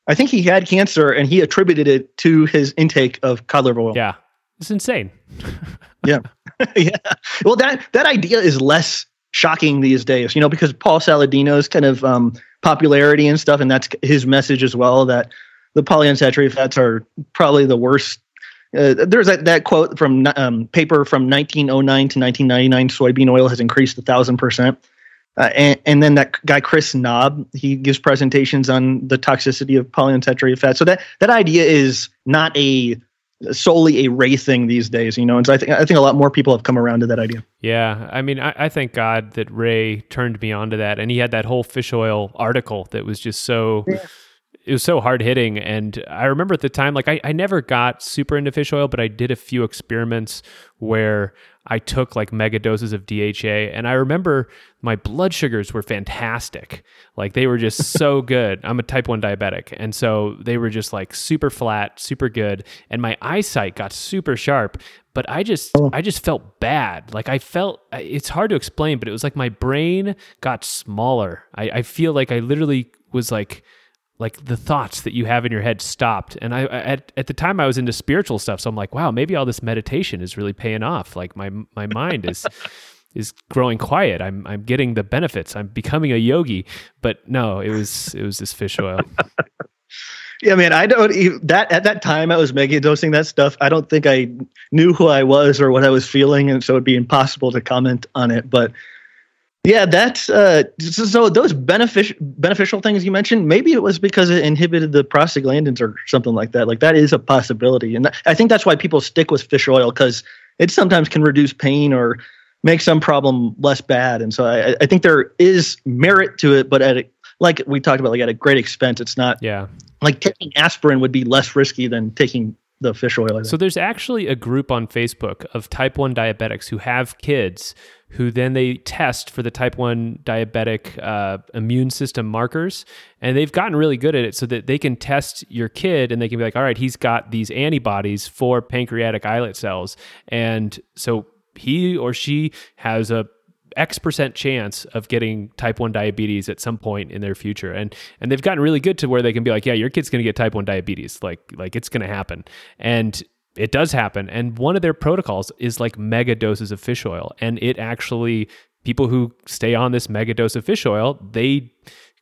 I think he had cancer and he attributed it to his intake of cod liver oil. Yeah. It's insane. yeah. yeah. Well, that that idea is less shocking these days, you know, because Paul Saladino's kind of um, popularity and stuff, and that's his message as well that the polyunsaturated fats are probably the worst. Uh, there's that, that quote from um, paper from 1909 to 1999 soybean oil has increased a thousand percent. Uh, and, and, then that guy Chris Knobbe, he gives presentations on the toxicity of polyunsaturated fat. So that that idea is not a solely a Ray thing these days, you know. And so I think I think a lot more people have come around to that idea. Yeah, I mean, I, I thank God that Ray turned me on to that, and he had that whole fish oil article that was just so. Yeah it was so hard hitting. And I remember at the time, like I, I never got super into fish oil, but I did a few experiments where I took like mega doses of DHA, and I remember my blood sugars were fantastic. Like they were just so good. I'm a type 1 diabetic, and so they were just like super flat, super good, and my eyesight got super sharp, but I just oh. I just felt bad. Like I felt it's hard to explain, but it was like my brain got smaller. I, I feel like I literally was like like the thoughts that you have in your head stopped. And i at, at the time i was into spiritual stuff so i'm like wow maybe all this meditation is really paying off. Like my my mind is is growing quiet. I'm i'm getting the benefits. I'm becoming a yogi. But no it was it was this fish oil. Yeah man i don't even, that at that time i was mega dosing that stuff. I don't think i knew who i was or what i was feeling and so it'd be impossible to comment on it. But yeah, that's uh, so those beneficial beneficial things you mentioned. Maybe it was because it inhibited the prostaglandins or something like that. Like that is a possibility, and I think that's why people stick with fish oil because it sometimes can reduce pain or make some problem less bad. And so I, I think there is merit to it, but at a, like we talked about, like at a great expense. It's not. Yeah. Like taking aspirin would be less risky than taking the fish oil. So there's actually a group on Facebook of type 1 diabetics who have kids who then they test for the type 1 diabetic uh, immune system markers. And they've gotten really good at it so that they can test your kid and they can be like, all right, he's got these antibodies for pancreatic islet cells. And so he or she has a X percent chance of getting type 1 diabetes at some point in their future. And and they've gotten really good to where they can be like, yeah, your kid's going to get type 1 diabetes. Like like it's going to happen. And it does happen. And one of their protocols is like mega doses of fish oil. And it actually people who stay on this mega dose of fish oil, they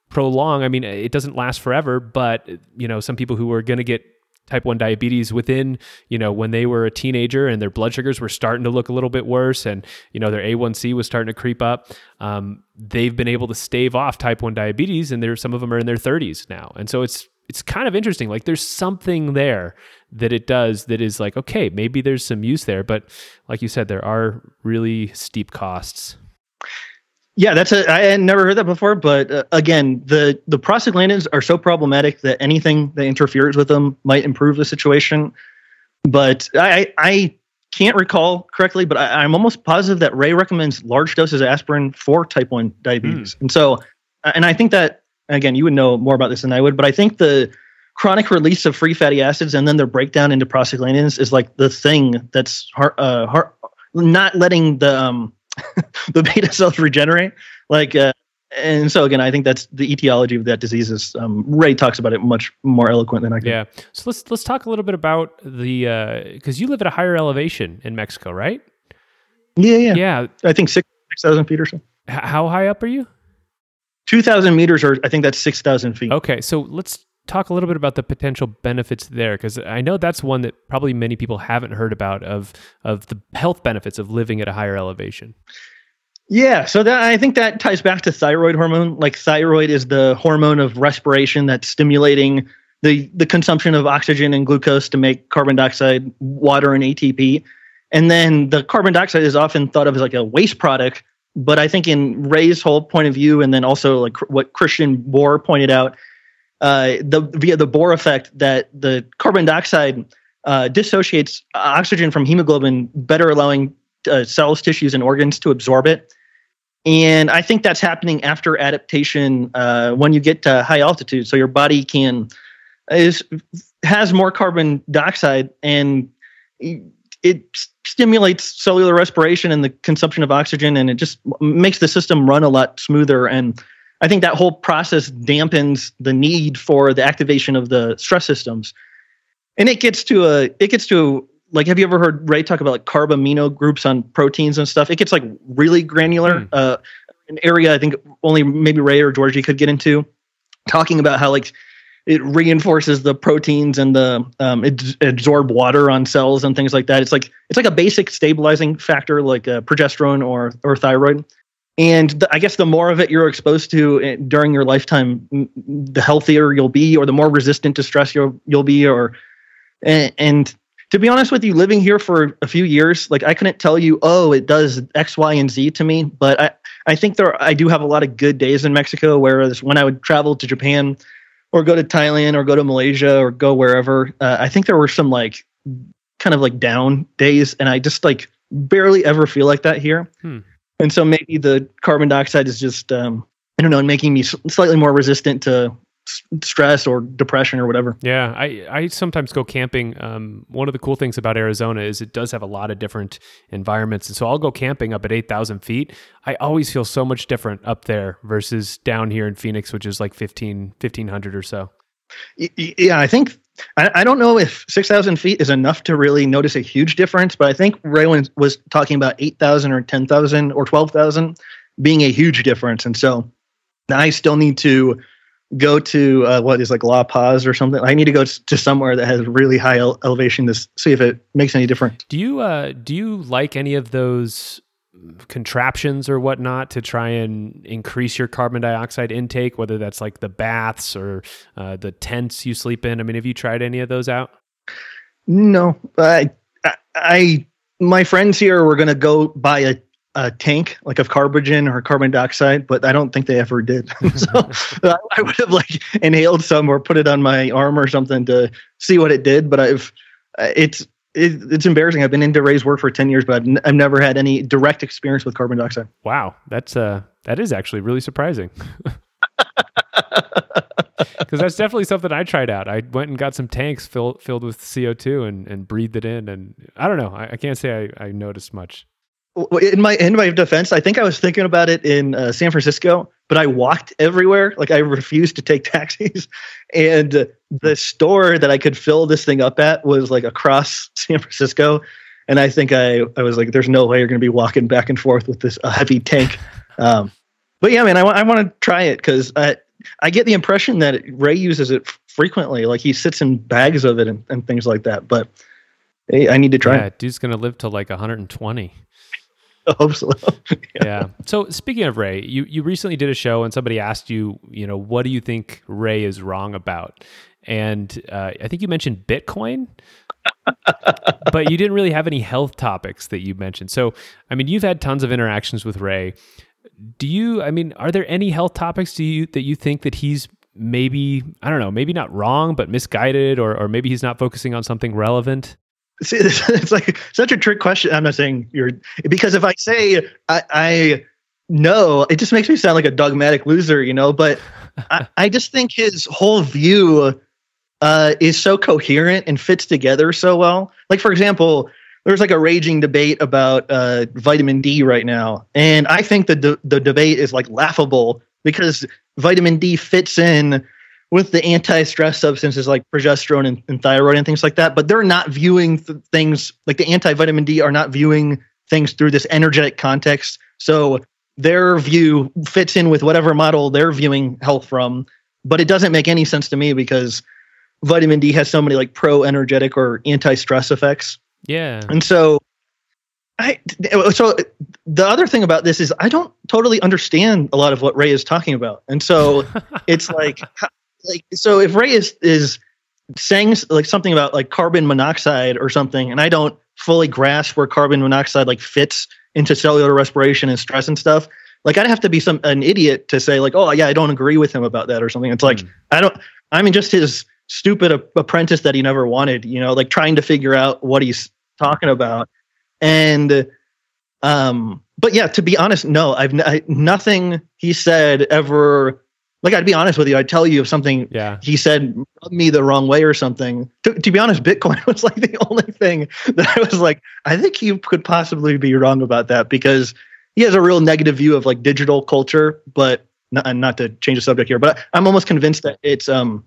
prolong. I mean, it doesn't last forever, but you know, some people who are going to get type 1 diabetes within, you know, when they were a teenager and their blood sugars were starting to look a little bit worse and, you know, their A1C was starting to creep up. Um, they've been able to stave off type 1 diabetes and there some of them are in their 30s now. And so it's it's kind of interesting. Like there's something there that it does that is like, okay, maybe there's some use there, but like you said, there are really steep costs. Yeah, that's a. I had never heard that before, but uh, again, the the prostaglandins are so problematic that anything that interferes with them might improve the situation. But I I can't recall correctly, but I, am almost positive that Ray recommends large doses of aspirin for type one diabetes, mm. and so and I think that again, you would know more about this than I would, but I think the chronic release of free fatty acids and then their breakdown into prostaglandins is like the thing that's hard, uh, hard, not letting the um, the beta cells regenerate. Like, uh, and so again, I think that's the etiology of that disease. Is um, Ray talks about it much more eloquent than I can. Yeah. So let's let's talk a little bit about the because uh, you live at a higher elevation in Mexico, right? Yeah, yeah, yeah. I think six six thousand feet or so. H- how high up are you? Two thousand meters, or I think that's six thousand feet. Okay, so let's talk a little bit about the potential benefits there because I know that's one that probably many people haven't heard about of of the health benefits of living at a higher elevation. Yeah, so that I think that ties back to thyroid hormone. Like thyroid is the hormone of respiration that's stimulating the the consumption of oxygen and glucose to make carbon dioxide, water, and ATP. And then the carbon dioxide is often thought of as like a waste product. But I think in Ray's whole point of view, and then also like what Christian Bohr pointed out, uh, the via the Bohr effect that the carbon dioxide uh, dissociates oxygen from hemoglobin, better allowing uh, cells, tissues, and organs to absorb it. And I think that's happening after adaptation uh, when you get to high altitude. So your body can is has more carbon dioxide and it stimulates cellular respiration and the consumption of oxygen and it just makes the system run a lot smoother and I think that whole process dampens the need for the activation of the stress systems. And it gets to a it gets to like have you ever heard Ray talk about like carbamino groups on proteins and stuff? It gets like really granular. Mm. Uh, an area I think only maybe Ray or Georgi could get into, talking about how like it reinforces the proteins and the um, it absorb water on cells and things like that. It's like it's like a basic stabilizing factor like uh, progesterone or or thyroid and the, I guess the more of it you're exposed to eh, during your lifetime, the healthier you'll be, or the more resistant to stress you'll you'll be, or and, and to be honest with you, living here for a few years, like I couldn't tell you, oh, it does X, Y, and Z to me, but I I think there I do have a lot of good days in Mexico. Whereas when I would travel to Japan, or go to Thailand, or go to Malaysia, or go wherever, uh, I think there were some like kind of like down days, and I just like barely ever feel like that here. Hmm and so maybe the carbon dioxide is just um, I don't know, making me slightly more resistant to stress or depression or whatever. Yeah, I I sometimes go camping. Um, one of the cool things about Arizona is it does have a lot of different environments, and so I'll go camping up at eight thousand feet. I always feel so much different up there versus down here in Phoenix, which is like 15, 1500 or so. Yeah, I think I, I don't know if six thousand feet is enough to really notice a huge difference, but I think Raylan was talking about eight thousand or ten thousand or twelve thousand being a huge difference, and so I still need to go to uh, what is like La Paz or something. I need to go to somewhere that has really high elevation to see if it makes any difference. Do you uh, do you like any of those contraptions or whatnot to try and increase your carbon dioxide intake, whether that's like the baths or uh, the tents you sleep in. I mean, have you tried any of those out? No, I, I, my friends here were going to go buy a, a tank like of carbogen or carbon dioxide, but I don't think they ever did. so I would have like inhaled some or put it on my arm or something to see what it did. But I've, it's it, it's embarrassing. I've been into Ray's work for 10 years, but I've, n- I've never had any direct experience with carbon dioxide. Wow. That's, uh, that is actually really surprising. Because that's definitely something I tried out. I went and got some tanks filled filled with CO2 and, and breathed it in. And I don't know. I, I can't say I, I noticed much in my in my defense, I think I was thinking about it in uh, San Francisco, but I walked everywhere. Like I refused to take taxis, and the store that I could fill this thing up at was like across San Francisco, and I think I I was like, "There's no way you're going to be walking back and forth with this uh, heavy tank." Um, but yeah, man, I, I want to try it because I I get the impression that Ray uses it frequently. Like he sits in bags of it and, and things like that. But hey, I need to try. It. Dude's gonna live to like 120. I hope so. yeah. yeah. So speaking of Ray, you you recently did a show and somebody asked you, you know, what do you think Ray is wrong about? and uh, I think you mentioned Bitcoin. but you didn't really have any health topics that you mentioned. So, I mean, you've had tons of interactions with Ray. Do you? I mean, are there any health topics do you that you think that he's maybe I don't know, maybe not wrong, but misguided, or or maybe he's not focusing on something relevant? See, it's like such a trick question. I'm not saying you're because if I say I, I know, it just makes me sound like a dogmatic loser, you know. But I, I just think his whole view uh, is so coherent and fits together so well. Like for example, there's like a raging debate about uh, vitamin D right now, and I think the de- the debate is like laughable because vitamin D fits in with the anti-stress substances like progesterone and, and thyroid and things like that. But they're not viewing th- things like the anti-vitamin D are not viewing things through this energetic context. So their view fits in with whatever model they're viewing health from. But it doesn't make any sense to me because vitamin D has so many like pro energetic or anti stress effects. Yeah. And so I so the other thing about this is I don't totally understand a lot of what Ray is talking about. And so it's like like so if Ray is is saying like something about like carbon monoxide or something and I don't fully grasp where carbon monoxide like fits into cellular respiration and stress and stuff, like I'd have to be some an idiot to say like, oh yeah, I don't agree with him about that or something. It's like mm. I don't. I mean, just his stupid apprentice that he never wanted, you know, like trying to figure out what he's talking about. And, um, but yeah, to be honest, no, I've I, nothing he said ever. Like I'd be honest with you, I'd tell you if something yeah. he said rubbed me the wrong way or something. To, to be honest, Bitcoin was like the only thing that I was like, I think he could possibly be wrong about that because he has a real negative view of like digital culture. But not, not to change the subject here, but I'm almost convinced that it's um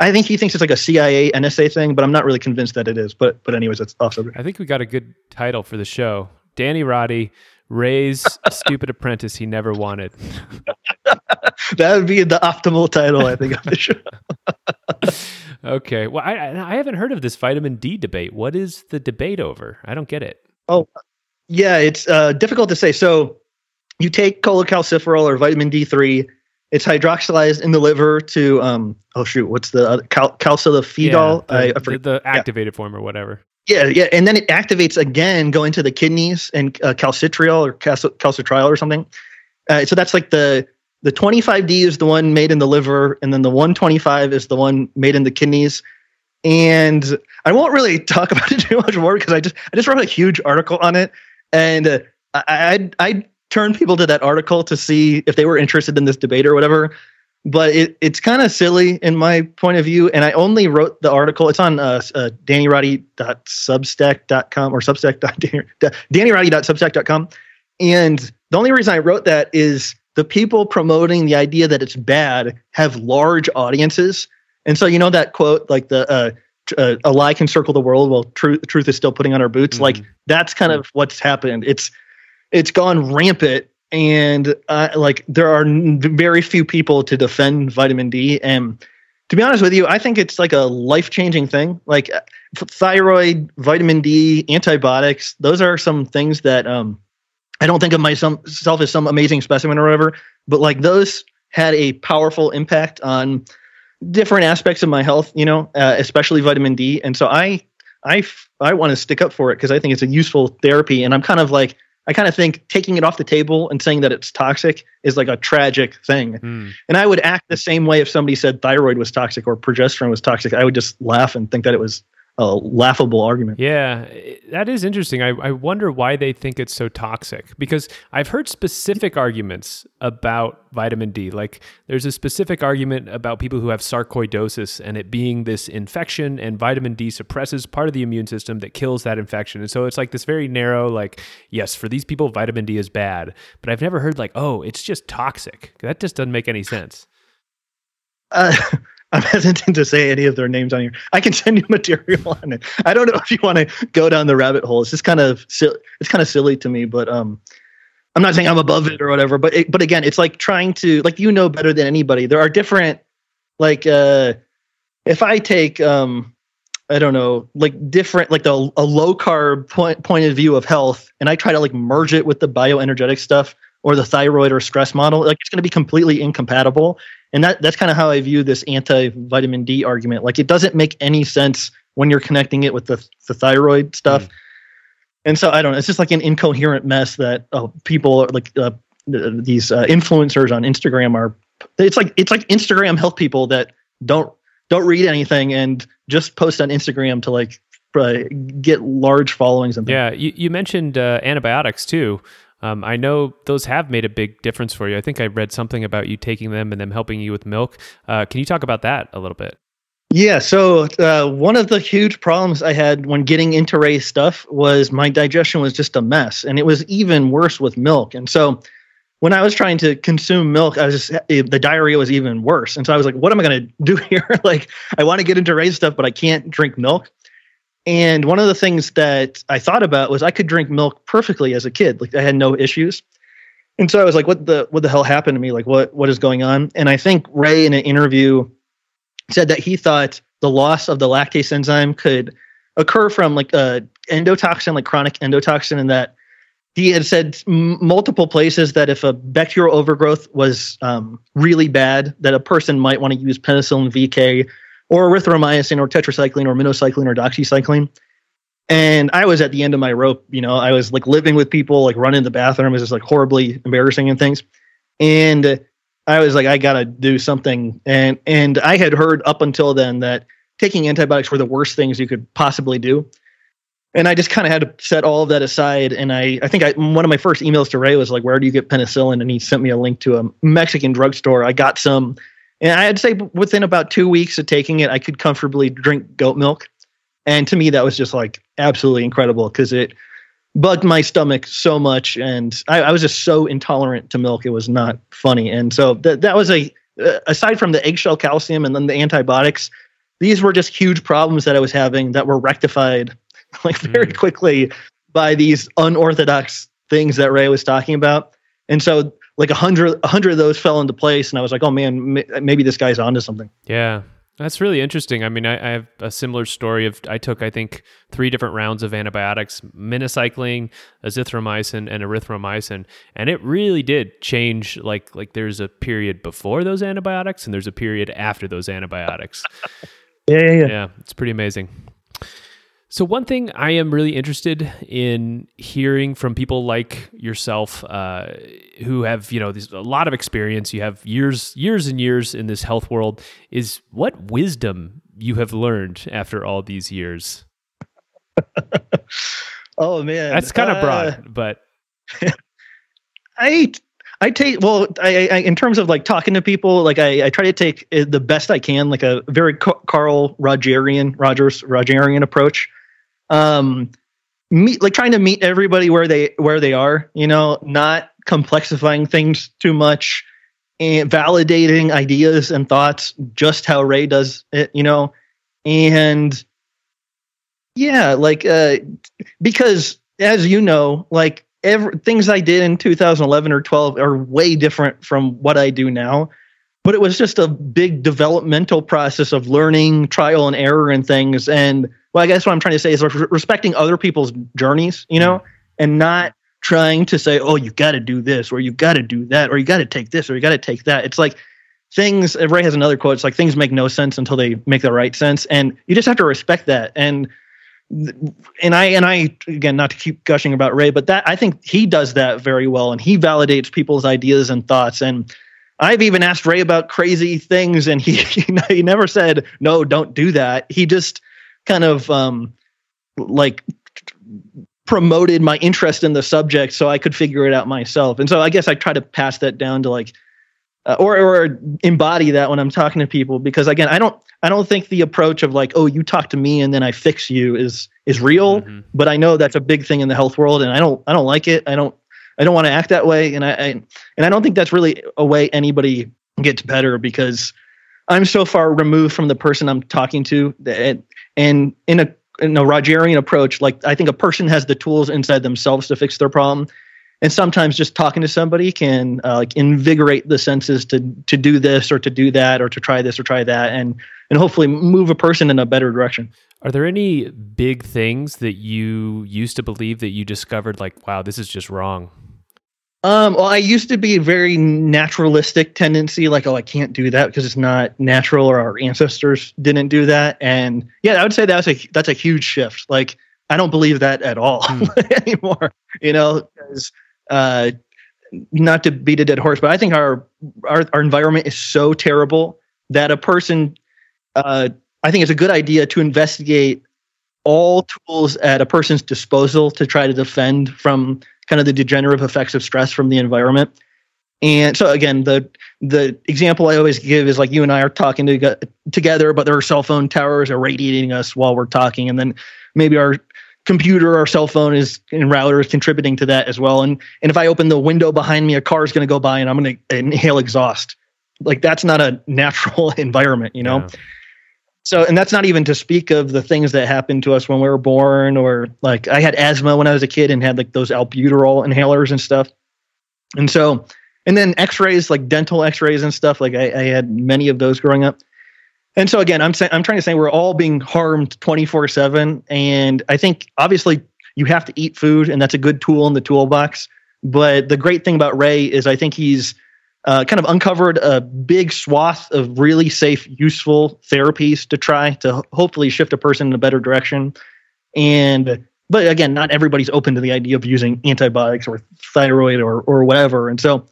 I think he thinks it's like a CIA NSA thing, but I'm not really convinced that it is. But but anyways, that's off subject. I think we got a good title for the show. Danny Roddy, Ray's stupid apprentice he never wanted. that would be the optimal title, I think, of the show. okay. Well, I I haven't heard of this vitamin D debate. What is the debate over? I don't get it. Oh, yeah, it's uh, difficult to say. So you take cholecalciferol or vitamin D3 it's hydroxylized in the liver to um oh shoot what's the other cal- calcifediol yeah, the, I, I the, the, activated yeah. form or whatever yeah yeah and then it activates again going to the kidneys and uh, calcitriol or cal- calcitriol or something uh, so that's like the the 25d is the one made in the liver and then the 125 is the one made in the kidneys and i won't really talk about it too much more because i just i just wrote a huge article on it and uh, I, I I turn people to that article to see if they were interested in this debate or whatever. But it, it's kind of silly in my point of view. And I only wrote the article. It's on uh, uh, dannyroddy.substack.com or substack.dannyroddy.substack.com. And the only reason I wrote that is the people promoting the idea that it's bad have large audiences. And so, you know, that quote, like the, uh, uh, a lie can circle the world while truth, truth is still putting on our boots. Mm-hmm. Like that's kind of what's happened. It's it's gone rampant and uh, like there are very few people to defend vitamin D. And to be honest with you, I think it's like a life changing thing. Like uh, thyroid, vitamin D, antibiotics, those are some things that um, I don't think of myself as some amazing specimen or whatever, but like those had a powerful impact on different aspects of my health, you know, uh, especially vitamin D. And so I, I, I want to stick up for it because I think it's a useful therapy. And I'm kind of like, I kind of think taking it off the table and saying that it's toxic is like a tragic thing. Mm. And I would act the same way if somebody said thyroid was toxic or progesterone was toxic. I would just laugh and think that it was a laughable argument. Yeah, that is interesting. I, I wonder why they think it's so toxic because I've heard specific arguments about vitamin D. Like there's a specific argument about people who have sarcoidosis and it being this infection, and vitamin D suppresses part of the immune system that kills that infection. And so it's like this very narrow, like, yes, for these people, vitamin D is bad. But I've never heard, like, oh, it's just toxic. That just doesn't make any sense. Uh, I'm hesitant to say any of their names on here. I can send you material on it. I don't know if you want to go down the rabbit hole. It's just kind of it's kind of silly to me, but um, I'm not saying I'm above it or whatever. But it, but again, it's like trying to like you know better than anybody. There are different like uh, if I take um, I don't know, like different, like the, a low carb point point of view of health, and I try to like merge it with the bioenergetic stuff. Or the thyroid or stress model. Like it's going to be completely incompatible. And that that's kind of how I view this anti vitamin D argument. Like it doesn't make any sense when you're connecting it with the the thyroid stuff. Mm. And so I don't know. It's just like an incoherent mess that oh, people are like uh, these uh, influencers on Instagram are. It's like it's like Instagram health people that don't don't read anything and just post on Instagram to like uh, get large followings and things. Yeah, you, you mentioned uh, antibiotics too. Um, I know those have made a big difference for you. I think I read something about you taking them and them helping you with milk. Uh, can you talk about that a little bit? Yeah, so uh, one of the huge problems I had when getting into Ray stuff was my digestion was just a mess, and it was even worse with milk. And so when I was trying to consume milk, I was just eh, the diarrhea was even worse. And so I was like, what am I going to do here? like, I want to get into Ray stuff, but I can't drink milk. And one of the things that I thought about was I could drink milk perfectly as a kid. Like I had no issues. And so I was like, what the what the hell happened to me? Like what what is going on? And I think Ray in an interview said that he thought the loss of the lactase enzyme could occur from like a endotoxin, like chronic endotoxin, and that he had said m- multiple places that if a bacterial overgrowth was um, really bad, that a person might want to use penicillin VK or erythromycin or tetracycline or minocycline or doxycycline. And I was at the end of my rope, you know, I was like living with people, like running the bathroom. Was just like horribly embarrassing and things. And I was like, I gotta do something. And and I had heard up until then that taking antibiotics were the worst things you could possibly do. And I just kind of had to set all of that aside. And I, I think I, one of my first emails to Ray was like, "Where do you get penicillin?" And he sent me a link to a Mexican drugstore. I got some and I'd say within about two weeks of taking it, I could comfortably drink goat milk. And to me, that was just like absolutely incredible because it bugged my stomach so much. And I, I, was just so intolerant to milk. It was not funny. And so that, that was a, uh, aside from the eggshell calcium and then the antibiotics, these were just huge problems that I was having that were rectified like very mm. quickly by these unorthodox things that Ray was talking about. And so like a hundred, a hundred of those fell into place, and I was like, oh man, maybe this guy's onto something. Yeah, that's really interesting. I mean, I, I, have a similar story of I took I think three different rounds of antibiotics: minocycline, azithromycin, and erythromycin, and it really did change. Like like there's a period before those antibiotics, and there's a period after those antibiotics. yeah, yeah, yeah. Yeah, it's pretty amazing. So, one thing I am really interested in hearing from people like yourself, uh, who have you know this, a lot of experience, you have years, years and years in this health world, is what wisdom you have learned after all these years. oh man, that's kind of broad, uh, but I I take well, I, I, in terms of like talking to people, like I, I try to take the best I can, like a very Carl Rogerian Rogers Rogerian approach um meet like trying to meet everybody where they where they are you know not complexifying things too much and validating ideas and thoughts just how ray does it you know? And yeah like uh because as you know like every things i did in 2011 or 12 are way different from what i do now but it was just a big developmental process of learning trial and error and things and well, I guess what I'm trying to say is respecting other people's journeys, you know, mm. and not trying to say, oh, you got to do this or you got to do that or you got to take this or you got to take that. It's like things, Ray has another quote. It's like things make no sense until they make the right sense. And you just have to respect that. And, and I, and I, again, not to keep gushing about Ray, but that I think he does that very well and he validates people's ideas and thoughts. And, I've even asked Ray about crazy things, and he he never said no, don't do that. He just kind of um, like promoted my interest in the subject so I could figure it out myself. And so I guess I try to pass that down to like uh, or or embody that when I'm talking to people because again, I don't I don't think the approach of like, oh, you talk to me and then I fix you is is real, mm-hmm. but I know that's a big thing in the health world and I don't I don't like it. I don't I don't want to act that way and I, I and I don't think that's really a way anybody gets better because I'm so far removed from the person I'm talking to that and in a in a Rogerian approach, like I think a person has the tools inside themselves to fix their problem. And sometimes just talking to somebody can uh, like invigorate the senses to to do this or to do that or to try this or try that and and hopefully move a person in a better direction. Are there any big things that you used to believe that you discovered like wow this is just wrong? Um, well, I used to be a very naturalistic tendency, like, oh, I can't do that because it's not natural, or our ancestors didn't do that. And yeah, I would say that's a that's a huge shift. Like, I don't believe that at all mm. anymore. You know, because uh, not to beat a dead horse, but I think our our, our environment is so terrible that a person, uh, I think it's a good idea to investigate all tools at a person's disposal to try to defend from kind of the degenerative effects of stress from the environment. And so again, the the example I always give is like you and I are talking to, together, but there are cell phone towers irradiating us while we're talking, and then maybe our computer or cell phone is and router is contributing to that as well. And and if I open the window behind me, a car is going to go by, and I'm going to inhale exhaust. Like that's not a natural environment, you know. Yeah. So, and that's not even to speak of the things that happened to us when we were born, or like I had asthma when I was a kid and had like those albuterol inhalers and stuff. And so, and then X-rays, like dental X-rays and stuff. Like I, I had many of those growing up. And so again, I'm saying I'm trying to say we're all being harmed 24 seven, and I think obviously you have to eat food, and that's a good tool in the toolbox. But the great thing about Ray is I think he's uh, kind of uncovered a big swath of really safe, useful therapies to try to hopefully shift a person in a better direction. And but again, not everybody's open to the idea of using antibiotics or thyroid or or whatever. And so,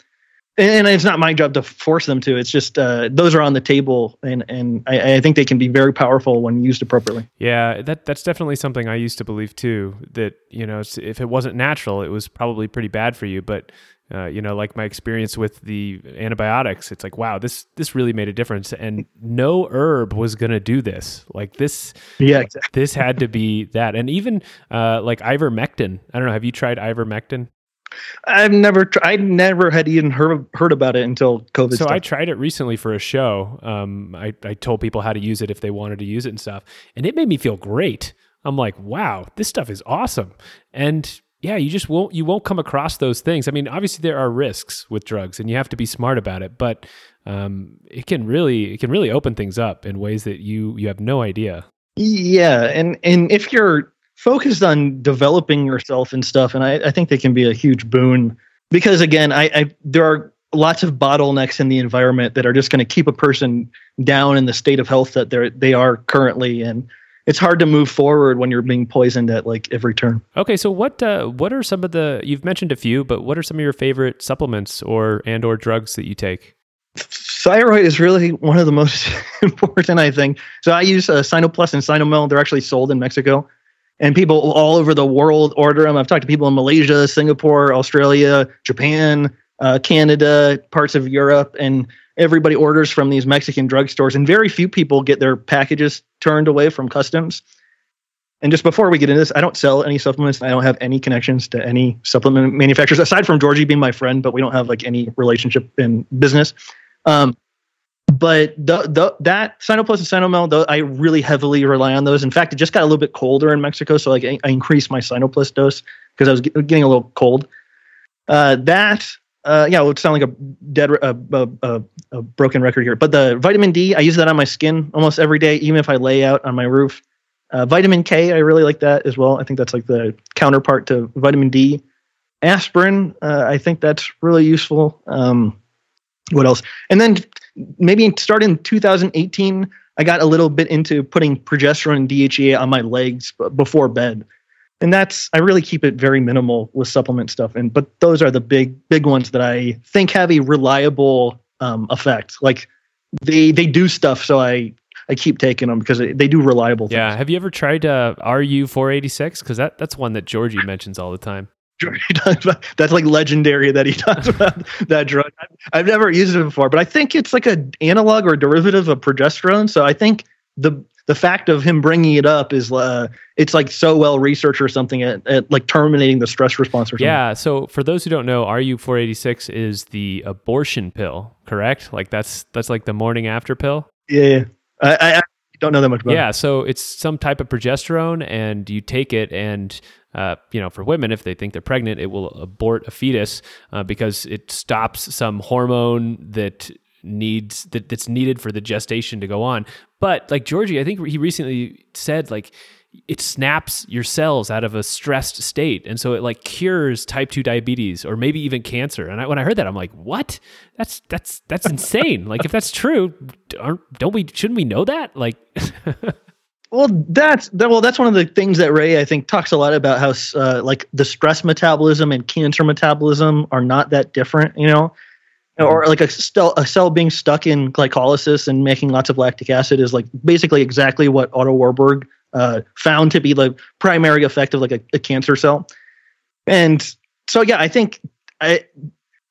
and it's not my job to force them to. It's just uh, those are on the table, and and I, I, think they can be very powerful when used appropriately. Yeah, that that's definitely something I used to believe too. That you know, if it wasn't natural, it was probably pretty bad for you. But uh, you know, like my experience with the antibiotics, it's like, wow, this this really made a difference, and no herb was gonna do this. Like this, yeah, exactly. this had to be that, and even uh, like ivermectin. I don't know. Have you tried ivermectin? I've never, I never had even heard heard about it until COVID. So stuff. I tried it recently for a show. Um, I I told people how to use it if they wanted to use it and stuff, and it made me feel great. I'm like, wow, this stuff is awesome, and yeah, you just won't you won't come across those things. I mean, obviously there are risks with drugs, and you have to be smart about it. But um, it can really it can really open things up in ways that you you have no idea. Yeah, and and if you're focused on developing yourself and stuff, and I, I think they can be a huge boon because again, I, I there are lots of bottlenecks in the environment that are just going to keep a person down in the state of health that they're they are currently in it's hard to move forward when you're being poisoned at like every turn. Okay, so what uh, what are some of the you've mentioned a few, but what are some of your favorite supplements or and or drugs that you take? Thyroid is really one of the most important, I think. So I use uh, Cynoplus and Cynomel. They're actually sold in Mexico, and people all over the world order them. I've talked to people in Malaysia, Singapore, Australia, Japan, uh, Canada, parts of Europe, and everybody orders from these Mexican drugstores, and very few people get their packages turned away from customs. And just before we get into this, I don't sell any supplements. I don't have any connections to any supplement manufacturers aside from Georgi being my friend, but we don't have like any relationship in business. Um, but the, the, that Cynoplus and Cynomel, though, I really heavily rely on those. In fact, it just got a little bit colder in Mexico, so like I, I increased my Cynoplus dose because I was getting a little cold. Uh, that uh, yeah, it would sound like a dead, uh, a broken record here. But the vitamin D, I use that on my skin almost every day, even if I lay out on my roof. Uh, vitamin K, I really like that as well. I think that's like the counterpart to vitamin D. Aspirin, uh, I think that's really useful. Um, what else? And then maybe starting in 2018, I got a little bit into putting progesterone and DHEA on my legs before bed and that's I really keep it very minimal with supplement stuff. And but those are the big big ones that I think have a reliable um, effect. Like they they do stuff, so I I keep taking them because they do reliable. Yeah. Have you ever tried uh, RU four eighty six? Because that that's one that Georgi mentions all the time. Georgi talks about That's like legendary that he talks about that drug. I've, I've never used it before, but I think it's like an analog or derivative of progesterone. So I think the the fact of him bringing it up is uh, it's like so well researched or something at, at, like terminating the stress response or something. Yeah. So for those who don't know, RU four eighty six is the abortion pill, correct? Like that's that's like the morning after pill. Yeah. I, I, don't know that much about. Yeah. It. So it's some type of progesterone, and you take it and. Uh, you know, for women, if they think they're pregnant, it will abort a fetus uh, because it stops some hormone that needs that that's needed for the gestation to go on. But like Georgi, I think he recently said like it snaps your cells out of a stressed state. And so it like cures type 2 diabetes or maybe even cancer. And I, when i heard that i'm like what? That's that's that's insane. Like if that's true don't we shouldn't we know that? Like well that's that, well that's one of the things that ray i think talks a lot about how uh, like the stress metabolism and cancer metabolism are not that different you know or like a, cell, a cell being stuck in glycolysis and making lots of lactic acid is like basically exactly what Otto Warburg uh, found to be the primary effect of like a, a, cancer cell. And so, yeah, I think I,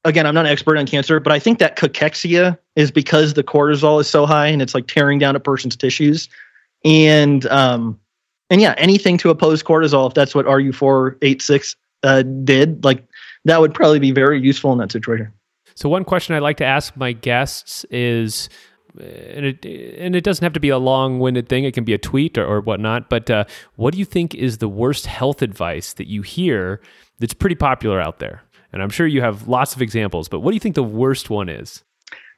again, I'm not an expert on cancer, but I think that cachexia is because the cortisol is so high and it's like tearing down a person's tissues. And, um, and yeah, anything to oppose cortisol, if that's what RU486 uh, did, like that would probably be very useful in that situation. So, one question I like to ask my guests is and it and it doesn't have to be a long-winded thing. It can be a tweet or, or whatnot. But uh, what do you think is the worst health advice that you hear that's pretty popular out there? And I'm sure you have lots of examples. But what do you think the worst one is?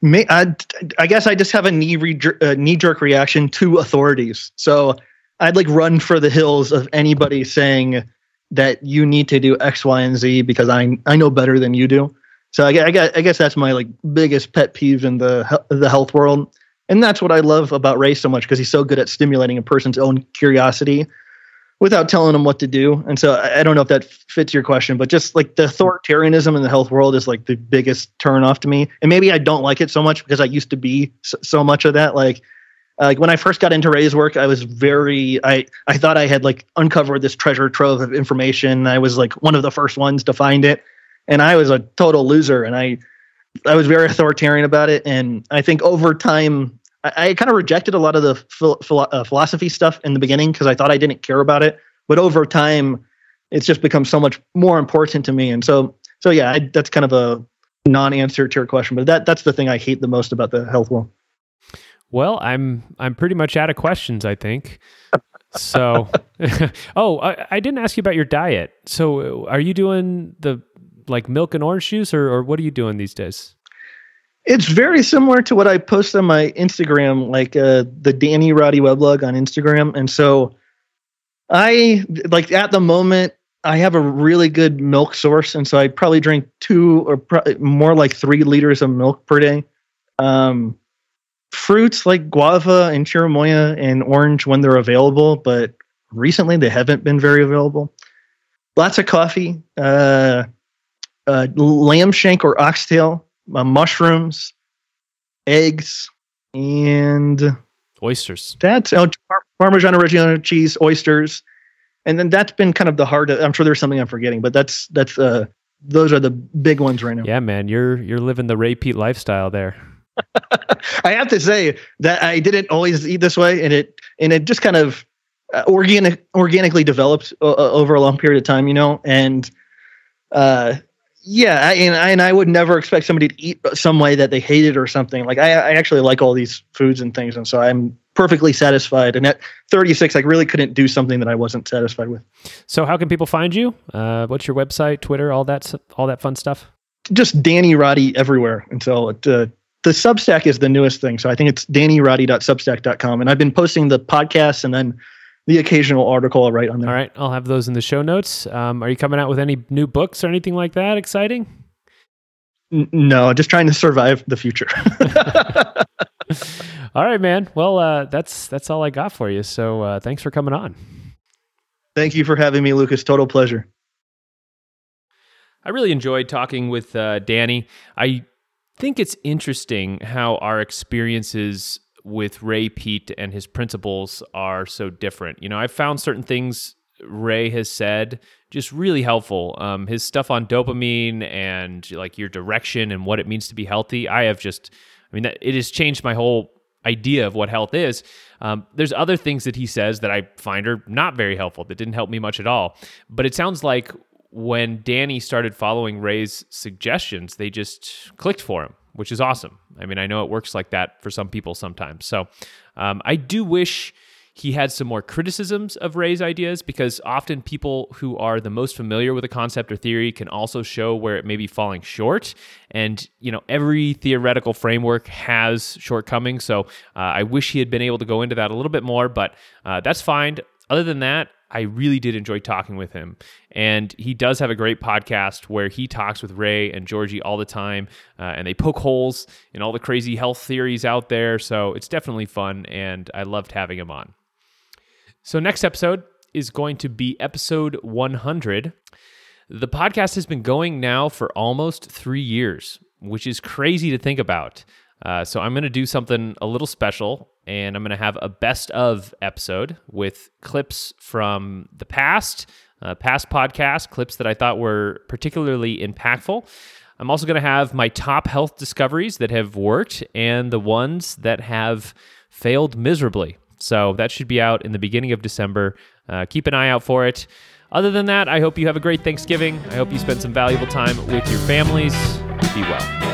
May, I, I guess I just have a knee re, uh, knee jerk reaction to authorities. So I'd like run for the hills of anybody saying that you need to do X, Y, and Z because I I know better than you do. So I, I, I guess that's my like biggest pet peeve in the the health world, and that's what I love about Ray so much because he's so good at stimulating a person's own curiosity without telling them what to do. And so I, I don't know if that fits your question, but just like the authoritarianism in the health world is like the biggest turn off to me. And maybe I don't like it so much because I used to be so, so much of that. Like like when I first got into Ray's work, I was very I I thought I had like uncovered this treasure trove of information. I was like one of the first ones to find it and I was a total loser. And I, I was very authoritarian about it. And I think over time, I, I kind of rejected a lot of the phil- uh, philosophy stuff in the beginning because I thought I didn't care about it. But over time, it's just become so much more important to me. And so, so yeah, I, that's kind of a non-answer to your question. But that that's the thing I hate the most about the health world. Well, I'm I'm pretty much out of questions. I think. So, oh, I, I, didn't ask you about your diet. So, are you doing the like milk and orange juice, or, or what are you doing these days? It's very similar to what I post on my Instagram, like uh, the Danny Roddy weblog on Instagram. And so I like at the moment I have a really good milk source, and so I probably drink two or pro- more like three liters of milk per day. Um, fruits like guava and chirimoya and orange when they're available, but recently they haven't been very available. Lots of coffee. Uh, uh, lamb shank or oxtail, uh, mushrooms, eggs, and oysters. That's oh, Parmesan Reggiano cheese, oysters, and then that's been kind of the hard. I'm sure there's something I'm forgetting, but that's that's uh those are the big ones right now. Yeah, man, you're you're living the Ray Peat lifestyle there. I have to say that I didn't always eat this way, and it and it just kind of uh, organic organically developed uh, uh over a long period of time, you know, and uh, yeah, I, and, I, and I would never expect somebody to eat some way that they hated or something. Like I, I actually like all these foods and things, and so I'm perfectly satisfied. And at 36, I really couldn't do something that I wasn't satisfied with. So, how can people find you? Uh, what's your website, Twitter, all that, all that fun stuff? Just Danny Roddy everywhere. And so, it, uh, the Substack is the newest thing. So I think it's dannyroddy.substack.com, and I've been posting the podcast and then the occasional article I'll write on there. All right, I'll have those in the show notes. Um, are you coming out with any new books or anything like that? Exciting? N- no, just trying to survive the future. all right, man. Well, uh, that's that's all I got for you. So uh, thanks for coming on. Thank you for having me, Lucas. Total pleasure. I really enjoyed talking with uh, Danny. I think it's interesting how our experiences with Ray Peat and his principles are so different. You know, I've found certain things Ray has said just really helpful. Um, his stuff on dopamine and like your direction and what it means to be healthy. I have just, I mean, that, it has changed my whole idea of what health is. Um, there's other things that he says that I find are not very helpful that didn't help me much at all. But it sounds like when Danny started following Ray's suggestions, they just clicked for him which is awesome. I mean, I know it works like that for some people sometimes. So um, I do wish he had some more criticisms of Ray's ideas because often people who are the most familiar with a concept or theory can also show where it may be falling short. And, you know, every theoretical framework has shortcomings. So uh, I wish he had been able to go into that a little bit more, but uh, that's fine. other than that, I really did enjoy talking with him. And he does have a great podcast where he talks with Ray and Georgi all the time, uh, and they poke holes in all the crazy health theories out there. So it's definitely fun, and I loved having him on. So, next episode is going to be episode 100. The podcast has been going now for almost three years, which is crazy to think about. Uh, so I'm going to do something a little special, and I'm going to have a best of episode with clips from the past, uh, past podcast clips that I thought were particularly impactful. I'm also going to have my top health discoveries that have worked and the ones that have failed miserably. So that should be out in the beginning of December. Uh, keep an eye out for it. Other than that, I hope you have a great Thanksgiving. I hope you spend some valuable time with your families. Be well.